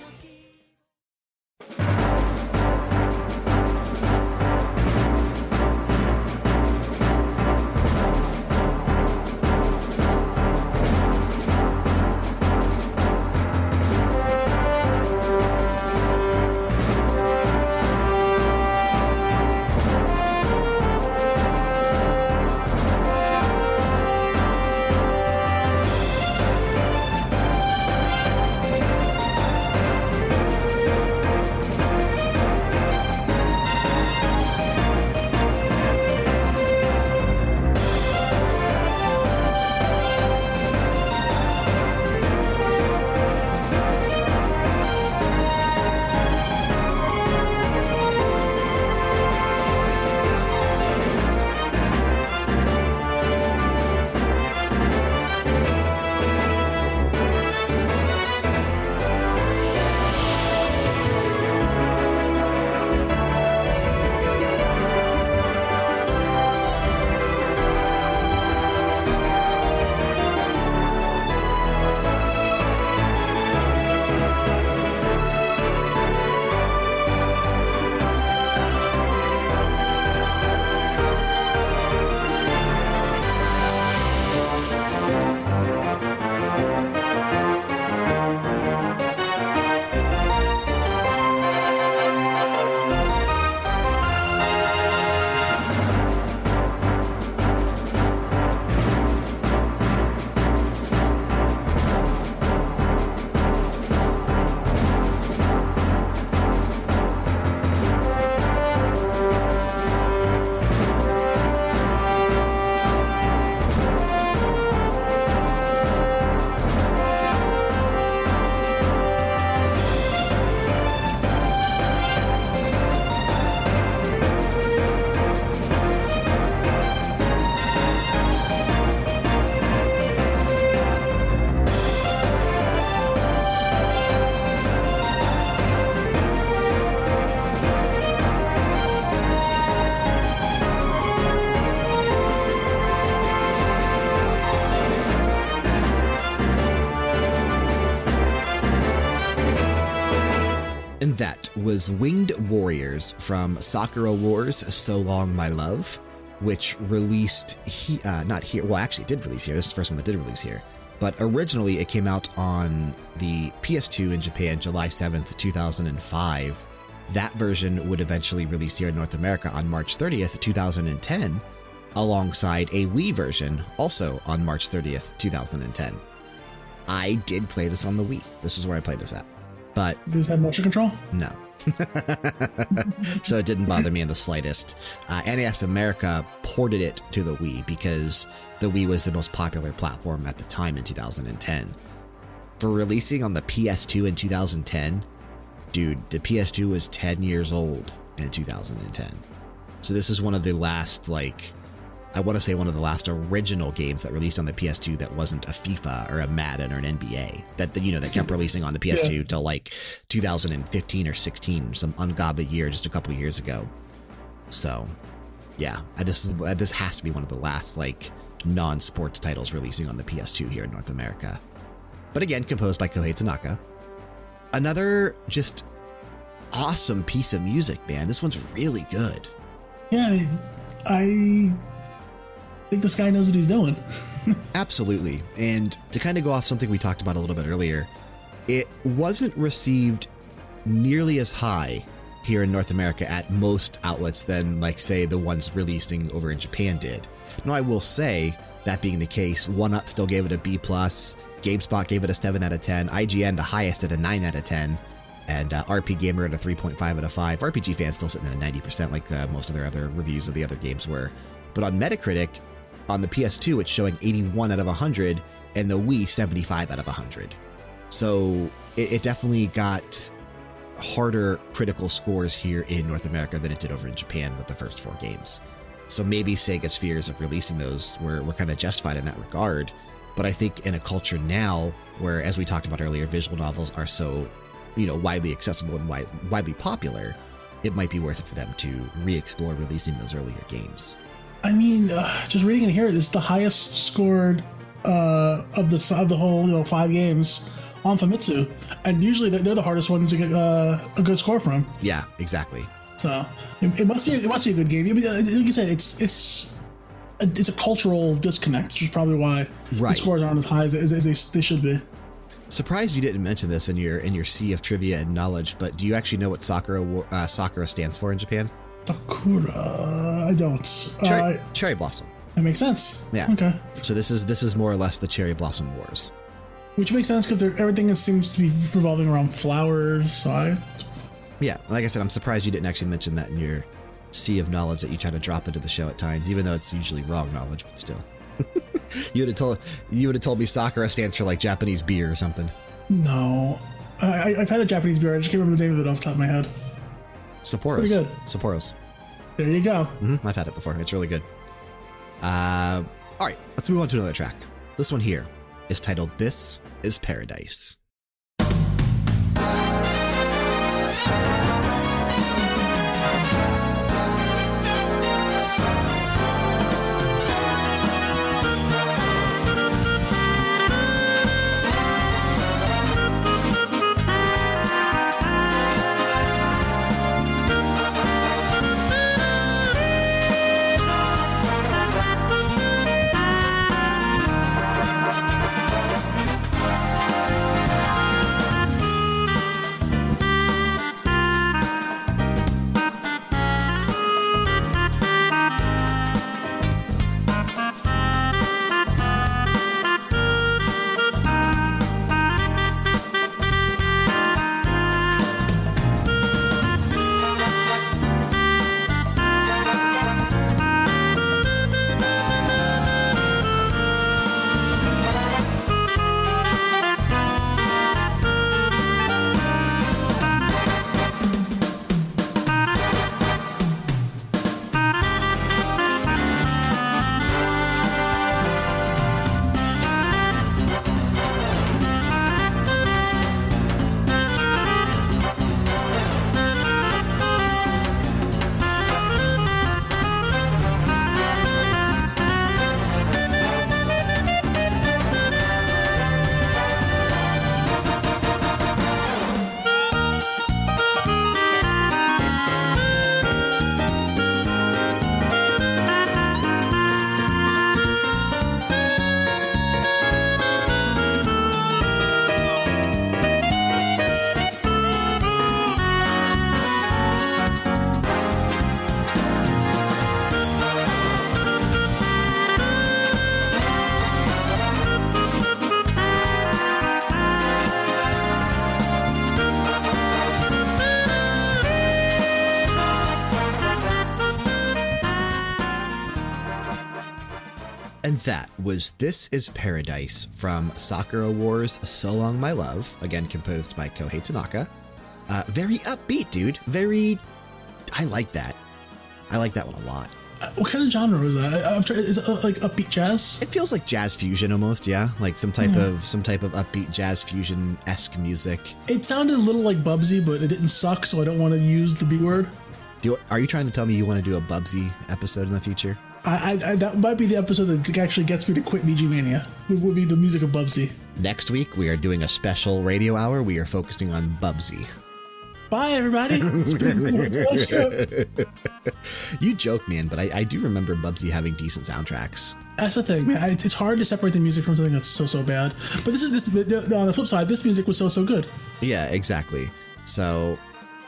Was Winged Warriors from Sakura Wars So Long My Love, which released, he, uh, not here, well, actually, it did release here. This is the first one that did release here. But originally, it came out on the PS2 in Japan July 7th, 2005. That version would eventually release here in North America on March 30th, 2010, alongside a Wii version also on March 30th, 2010. I did play this on the Wii. This is where I played this at. But Does it have motion control? no. so it didn't bother me in the slightest. Uh, NIS America ported it to the Wii because the Wii was the most popular platform at the time in 2010. For releasing on the PS2 in 2010, dude, the PS2 was 10 years old in 2010. So this is one of the last, like, I want to say one of the last original games that released on the PS2 that wasn't a FIFA or a Madden or an NBA that you know that kept releasing on the PS2 Yeah. till like 2015 or 16, some ungodly year just a couple years ago. So, yeah, I just this has to be one of the last like non-sports titles releasing on the PS2 here in North America. But again, composed by Kohei Tanaka. Another just awesome piece of music, man. This one's really good. Yeah, I think this guy knows what he's doing. Absolutely. And to kind of go off something we talked about a little bit earlier, it wasn't received nearly as high here in North America at most outlets than, like, say, the ones releasing over in Japan did. Now, I will say, that being the case, One Up still gave it a B. plus. GameSpot gave it a 7 out of 10. IGN, the highest, at a 9 out of 10. And uh, RPGamer at a 3.5 out of 5. RPG fans still sitting at a 90%, like uh, most of their other reviews of the other games were. But on Metacritic, on the PS2, it's showing 81 out of 100, and the Wii 75 out of 100. So it, it definitely got harder critical scores here in North America than it did over in Japan with the first four games. So maybe Sega's fears of releasing those were, were kind of justified in that regard. But I think in a culture now where, as we talked about earlier, visual novels are so, you know, widely accessible and wide, widely popular, it might be worth it for them to re-explore releasing those earlier games. I mean, uh, just reading it here, this is the highest scored uh, of the of the whole you know five games on Famitsu, and usually they're, they're the hardest ones to get uh, a good score from. Yeah, exactly. So it, it must be it must be a good game. Like you said, it's it's a, it's a cultural disconnect, which is probably why Right. the scores aren't as high as, as, as they, they should be. Surprised you didn't mention this in your in your sea of trivia and knowledge, but do you actually know what Sakura uh, Sakura stands for in Japan? Sakura, I don't. Cherry, Uh, cherry blossom. that makes sense. Yeah. Okay. So this is this is more or less the cherry blossom wars. Which makes sense because everything seems to be revolving around flowers. So I, Yeah, like I said, I'm surprised you didn't actually mention that in your sea of knowledge that you try to drop into the show at times, even though it's usually wrong knowledge, but still. you would have told you would have told me Sakura stands for like Japanese beer or something. no. I, I've had a Japanese beer. I just can't remember the name of it off the top of my head. Sapporos. Pretty good. Sapporos. There you go. hmm I've had it before. It's really good. Uh, all right, let's move on to another track. This one here is titled "This Is Paradise." And that was This is Paradise from Sakura Wars So Long My Love, again composed by Kohei Tanaka. Uh, very upbeat, dude. Very. I like that. I like that one a lot. Uh, what kind of genre is that? Trying, is it uh, like upbeat jazz? It feels like jazz fusion almost, yeah. Like some type of some type of upbeat jazz fusion esque music. It sounded a little like Bubsy, but it didn't suck, so I don't want to use the B word. Do you, are you trying to tell me you want to do a Bubsy episode in the future? I, I, I, that might be the episode that actually gets me to quit VG Mania. It would be the music of Bubsy. Next week, we are doing a special radio hour. We are focusing on Bubsy. Bye, everybody. you joke, man, but I, I, do remember Bubsy having decent soundtracks. That's the thing, man. It's hard to separate the music from something that's so so bad. But this is this on the flip side, this music was so so good. Yeah, exactly. So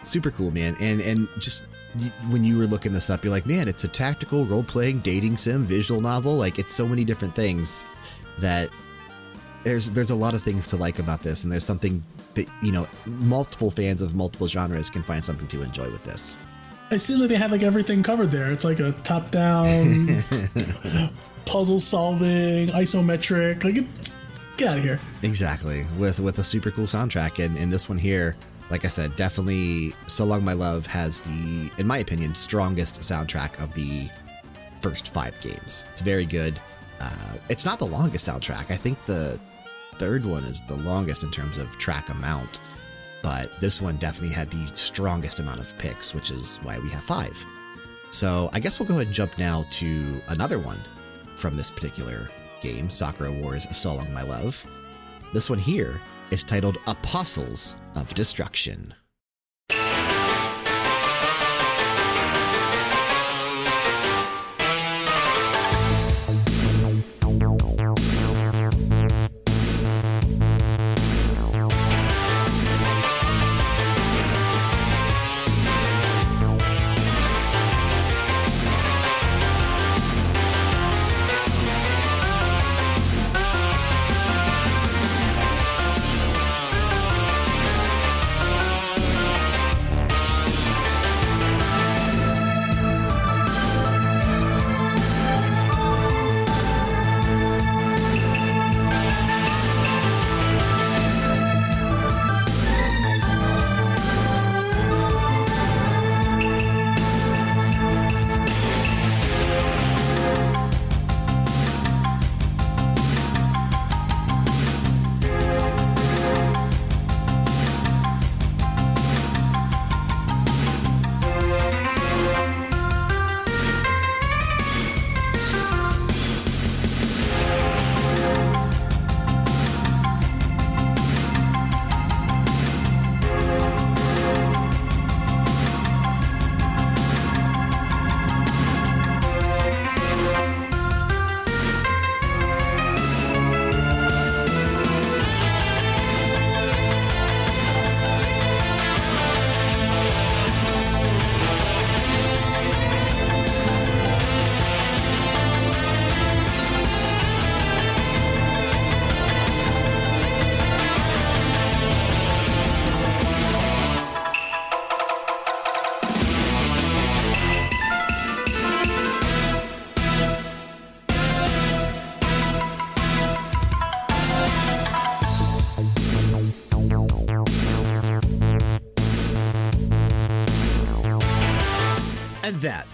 super cool, man. And and just when you were looking this up, you're like, man, it's a tactical role playing dating sim visual novel. Like it's so many different things that there's there's a lot of things to like about this, and there's something that you know multiple fans of multiple genres can find something to enjoy with this. It seems like they had like everything covered there. It's like a top down puzzle solving, isometric. Like, get out of here. Exactly. With with a super cool soundtrack, and and this one here like I said, definitely So Long My Love has the, in my opinion, strongest soundtrack of the first five games. It's very good. Uh, it's not the longest soundtrack. I think the third one is the longest in terms of track amount, but this one definitely had the strongest amount of picks, which is why we have five. So I guess we'll go ahead and jump now to another one from this particular game, Sakura Wars So Long My Love. This one here is titled Apostles of Destruction.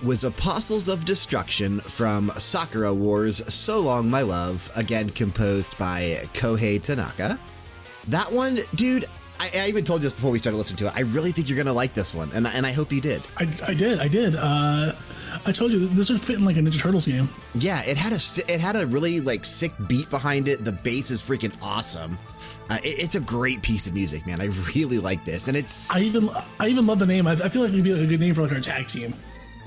Was Apostles of Destruction from Sakura Wars So Long My Love, again composed by Kohei Tanaka. That one, dude, I, I, even told you this before we started listening to it. I really think you're going to like this one, and, and I hope you did. I, I did, I did. Uh, I told you this would fit in like a Ninja Turtles game. Yeah, it had a it had a really like sick beat behind it. The bass is freaking awesome. Uh, it, it's a great piece of music, man. I really like this, and it's. I even I even love the name. I, I feel like it'd be like a good name for like our tag team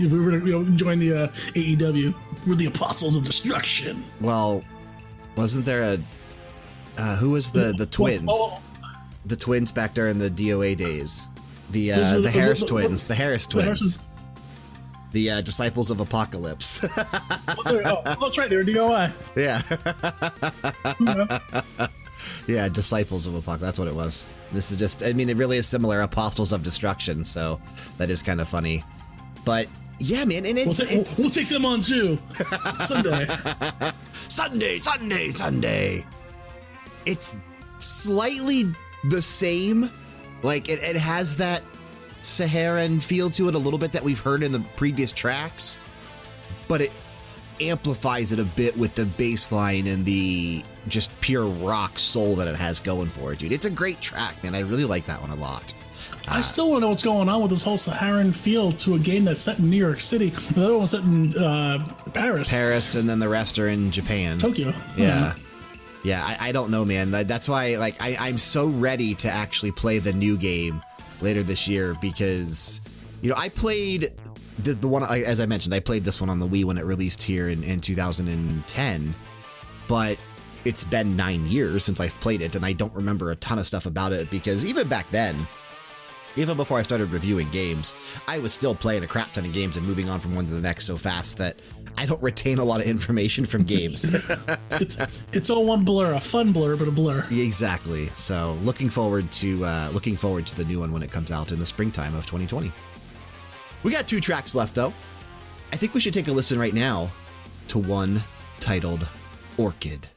if we were to you know, join the uh, AEW, we're the Apostles of Destruction. Well, wasn't there a uh, who was the the twins? Oh. The twins back during the DOA days. The uh, the, the, Harris the, twins. The Harris twins. The uh, disciples of Apocalypse. oh, that's right. They're DOA. Yeah. yeah, disciples of Apocalypse. That's what it was. This is just. I mean, it really is similar. Apostles of Destruction. So that is kind of funny. But yeah, man, and it's we'll, it's we'll, take them on too Sunday, Sunday, Sunday, Sunday. It's slightly the same. Like it, it has that Saharan feel to it a little bit that we've heard in the previous tracks, but it amplifies it a bit with the bass line and the just pure rock soul that it has going for it, dude. It's a great track, man. I really like that one a lot. I still want to know what's going on with this whole Saharan feel to a game that's set in New York City. The other one's set in uh, Paris. Paris, and then the rest are in Japan. Tokyo. Yeah. Yeah, I, I don't know, man. That's why, like, I, I'm so ready to actually play the new game later this year because, you know, I played the, the one, as I mentioned, I played this one on the Wii when it released here in, in 2010, but it's been nine years since I've played it, and I don't remember a ton of stuff about it because even back then, even before I started reviewing games, I was still playing a crap ton of games and moving on from one to the next so fast that I don't retain a lot of information from games. It's, it's all one blur, a fun blur, but a blur. exactly. So looking forward to uh, looking forward to the new one when it comes out in the springtime of 2020. We got two tracks left though. I think we should take a listen right now to one titled Orchid.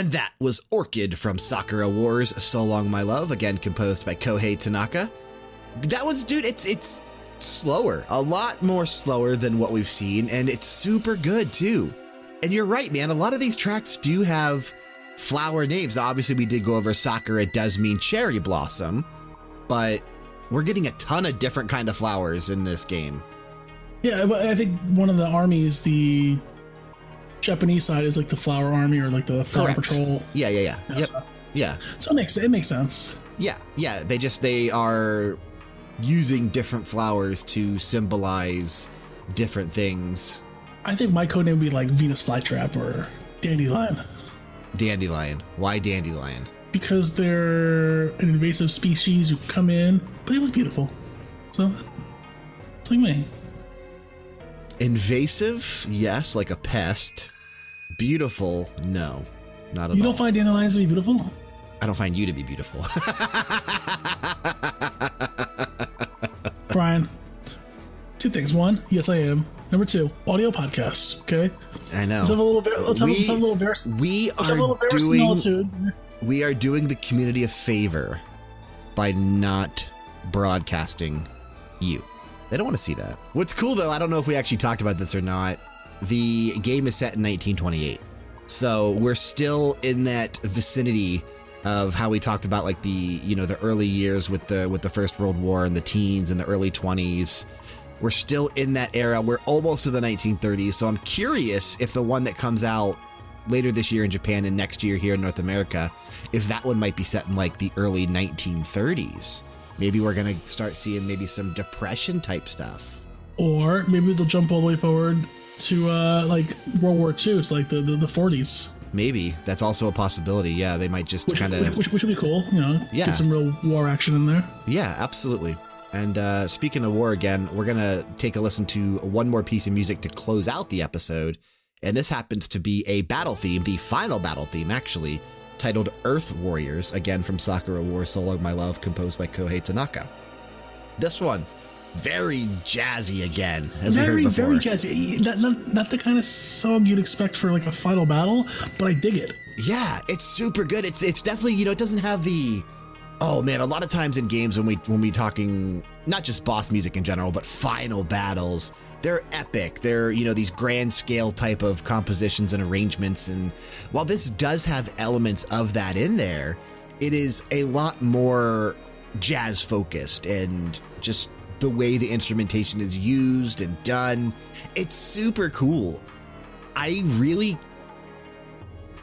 And that was Orchid from Sakura Wars So Long My Love, again composed by Kohei Tanaka. That one's, dude, it's it's slower, a lot more slower than what we've seen, and it's super good too. And you're right, man, a lot of these tracks do have flower names. Obviously, we did go over Sakura it does mean cherry blossom, but we're getting a ton of different kind of flowers in this game. Yeah, I think one of the armies, the Japanese side, is like the Flower Army or like the Flower Correct. Patrol. Yeah, yeah, yeah. Yeah, Yep. so, Yeah. so it makes it makes sense. Yeah, yeah. They just they are using different flowers to symbolize different things. I think my code name would be like Venus Flytrap or Dandelion Dandelion. Why dandelion? because they're an invasive species who come in, but they look beautiful. So it's like me. Invasive, yes, like a pest. Beautiful, no, not at You all. don't find dandelions to be beautiful? I don't find you to be beautiful. Brian, two things. One, yes, I am. Number two, audio podcast. Okay, I know. let's have a little. Let's have, We- let's have a little. Vers- we let's have a little are doing we are doing the community a favor by not broadcasting you. They don't want to see that. What's cool though, I don't know if we actually talked about this or not. The game is set in 1928. So we're still in that vicinity of how we talked about like the you know the early years with the with the First World War and the teens and the early 20s. We're still in that era. We're almost to the 1930s. So I'm curious if the one that comes out later this year in Japan and next year here in North America, if that one might be set in like the early 1930s. Maybe we're going to start seeing maybe some depression type stuff. Or maybe they'll jump all the way forward to uh, like World War II, so like the, the, the 40s. Maybe that's also a possibility. Yeah, they might just kind of which, which, would be cool. You know, yeah. get some real war action in there. Yeah, absolutely. And uh, speaking of war again, we're gonna take a listen to one more piece of music to close out the episode, and this happens to be a battle theme, the final battle theme actually, titled Earth Warriors, again from Sakura Wars So Long My Love, composed by Kohei Tanaka. This one very jazzy again, as very, we heard before. Very jazzy. Not, not, not the kind of song you'd expect for like a final battle, but I dig it. Yeah, it's super good. It's it's definitely you know it doesn't have the oh man a lot of times in games when we when we talking not just boss music in general but final battles they're epic they're you know these grand scale type of compositions and arrangements and while this does have elements of that in there it is a lot more jazz focused and just the way the instrumentation is used and done. It's super cool. I really.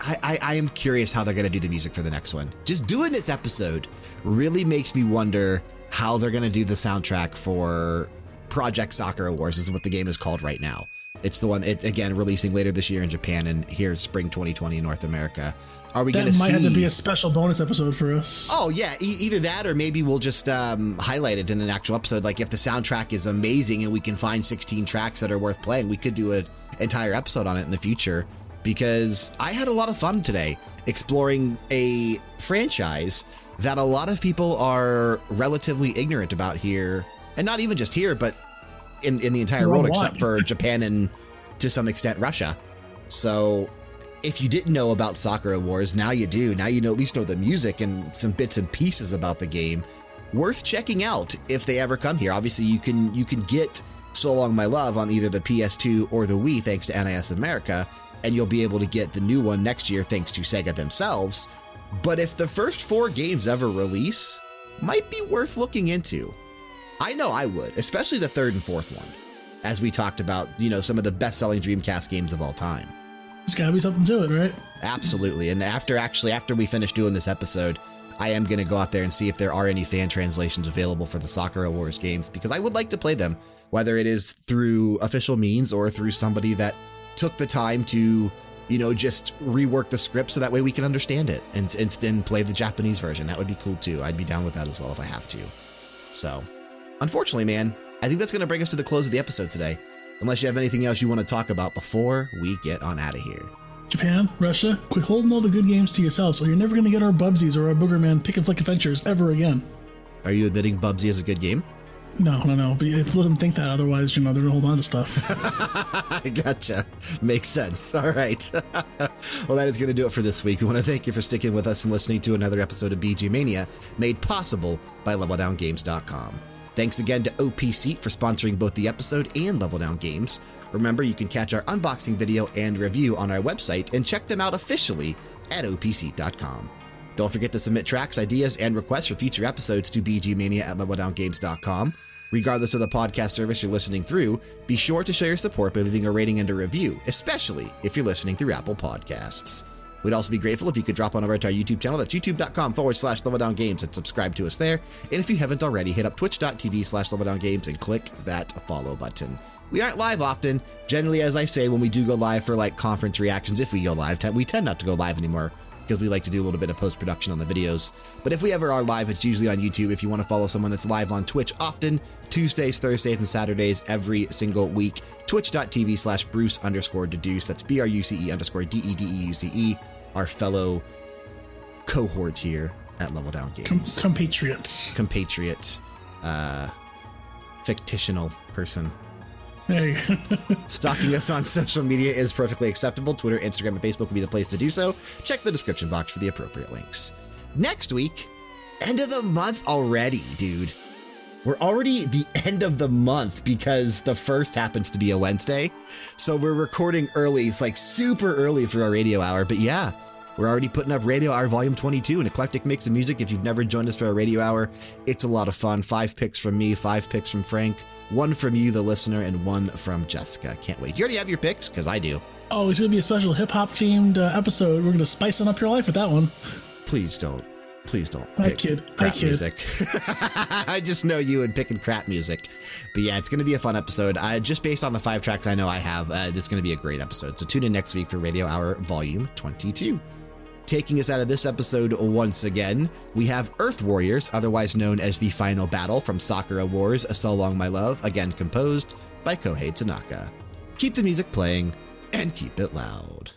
I, I, I am curious how they're going to do the music for the next one. Just doing this episode really makes me wonder how they're going to do the soundtrack for Project Sakura Wars, is what the game is called right now. It's the one, it, again, releasing later this year in Japan and here spring 2020 in North America. Are we going to see? That might have to be a special bonus episode for us. Oh yeah, e either that or maybe we'll just um, highlight it in an actual episode. Like if the soundtrack is amazing and we can find 16 tracks that are worth playing, we could do an entire episode on it in the future. Because I had a lot of fun today exploring a franchise that a lot of people are relatively ignorant about here, and not even just here, but in in the entire world, except for Japan and to some extent Russia. So if you didn't know about Sakura Wars, now you do. Now you know at least know the music and some bits and pieces about the game. Worth checking out if they ever come here. Obviously, you can you can get So Long My Love on either the PS2 or the Wii thanks to NIS America, and you'll be able to get the new one next year thanks to Sega themselves. But if the first four games ever release, might be worth looking into. I know I would, especially the third and fourth one, as we talked about, you know, some of the best selling Dreamcast games of all time. There's got to be something to it, right? Absolutely. And after actually, after we finish doing this episode, I am going to go out there and see if there are any fan translations available for the Sakura Wars games because I would like to play them, whether it is through official means or through somebody that took the time to, you know, just rework the script so that way we can understand it and, and, and play the Japanese version. That would be cool too. I'd be down with that as well if I have to. So, unfortunately, man, I think that's going to bring us to the close of the episode today unless you have anything else you want to talk about before we get on out of here. Japan, Russia, quit holding all the good games to yourselves, or you're never going to get our Bubsies or our Boogerman pick and flick adventures ever again. Are you admitting Bubsy is a good game? No, no, no. But let them think that. Otherwise, you know, they're going to hold on to stuff. I gotcha. Makes sense. All right. well, that is going to do it for this week. We want to thank you for sticking with us and listening to another episode of VG Mania, made possible by LevelDownGames.com. Thanks again to OP Seat for sponsoring both the episode and Level Down Games. Remember, you can catch our unboxing video and review on our website and check them out officially at opseat.com. Don't forget to submit tracks, ideas, and requests for future episodes to vgmania at leveldowngames.com. Regardless of the podcast service you're listening through, be sure to show your support by leaving a rating and a review, especially if you're listening through Apple Podcasts. We'd also be grateful if you could drop on over to our YouTube channel. That's youtube.com forward slash leveldowngames and subscribe to us there. And if you haven't already, hit up twitch.tv slash leveldowngames and click that follow button. We aren't live often. Generally, as I say, when we do go live for like conference reactions, if we go live, we tend not to go live anymore because we like to do a little bit of post production on the videos. But if we ever are live, it's usually on YouTube. If you want to follow someone that's live on Twitch often, Tuesdays, Thursdays, and Saturdays every single week, twitch.tv slash Bruce underscore deduce. That's B R U C E underscore D E D E U C E, our fellow cohort here at Level Down Games. Com compatriots. Compatriot. Uh, fictional person. Hey. Stalking us on social media is perfectly acceptable. Twitter, Instagram, and Facebook will be the place to do so. Check the description box for the appropriate links. Next week, end of the month already, dude. We're already the end of the month because the first happens to be a Wednesday. So we're recording early. It's like super early for our radio hour. But yeah, We're already putting up Radio Hour Volume 22, an eclectic mix of music. If you've never joined us for a Radio Hour, it's a lot of fun. Five picks from me, five picks from Frank, one from you, the listener, and one from Jessica. Can't wait. Do you already have your picks? Because I do. Oh, it's going to be a special hip hop themed uh, episode. We're going to spicing up your life with that one. Please don't. Please don't. I kid. I kid. Music. I just know you and picking crap music. But yeah, it's going to be a fun episode. Uh, just based on the five tracks I know I have, uh, this is going to be a great episode. So tune in next week for Radio Hour Volume 22. Taking us out of this episode once again, we have Earth Warriors, otherwise known as the Final Battle from Sakura Wars, So Long My Love, again composed by Kohei Tanaka. Keep the music playing and keep it loud.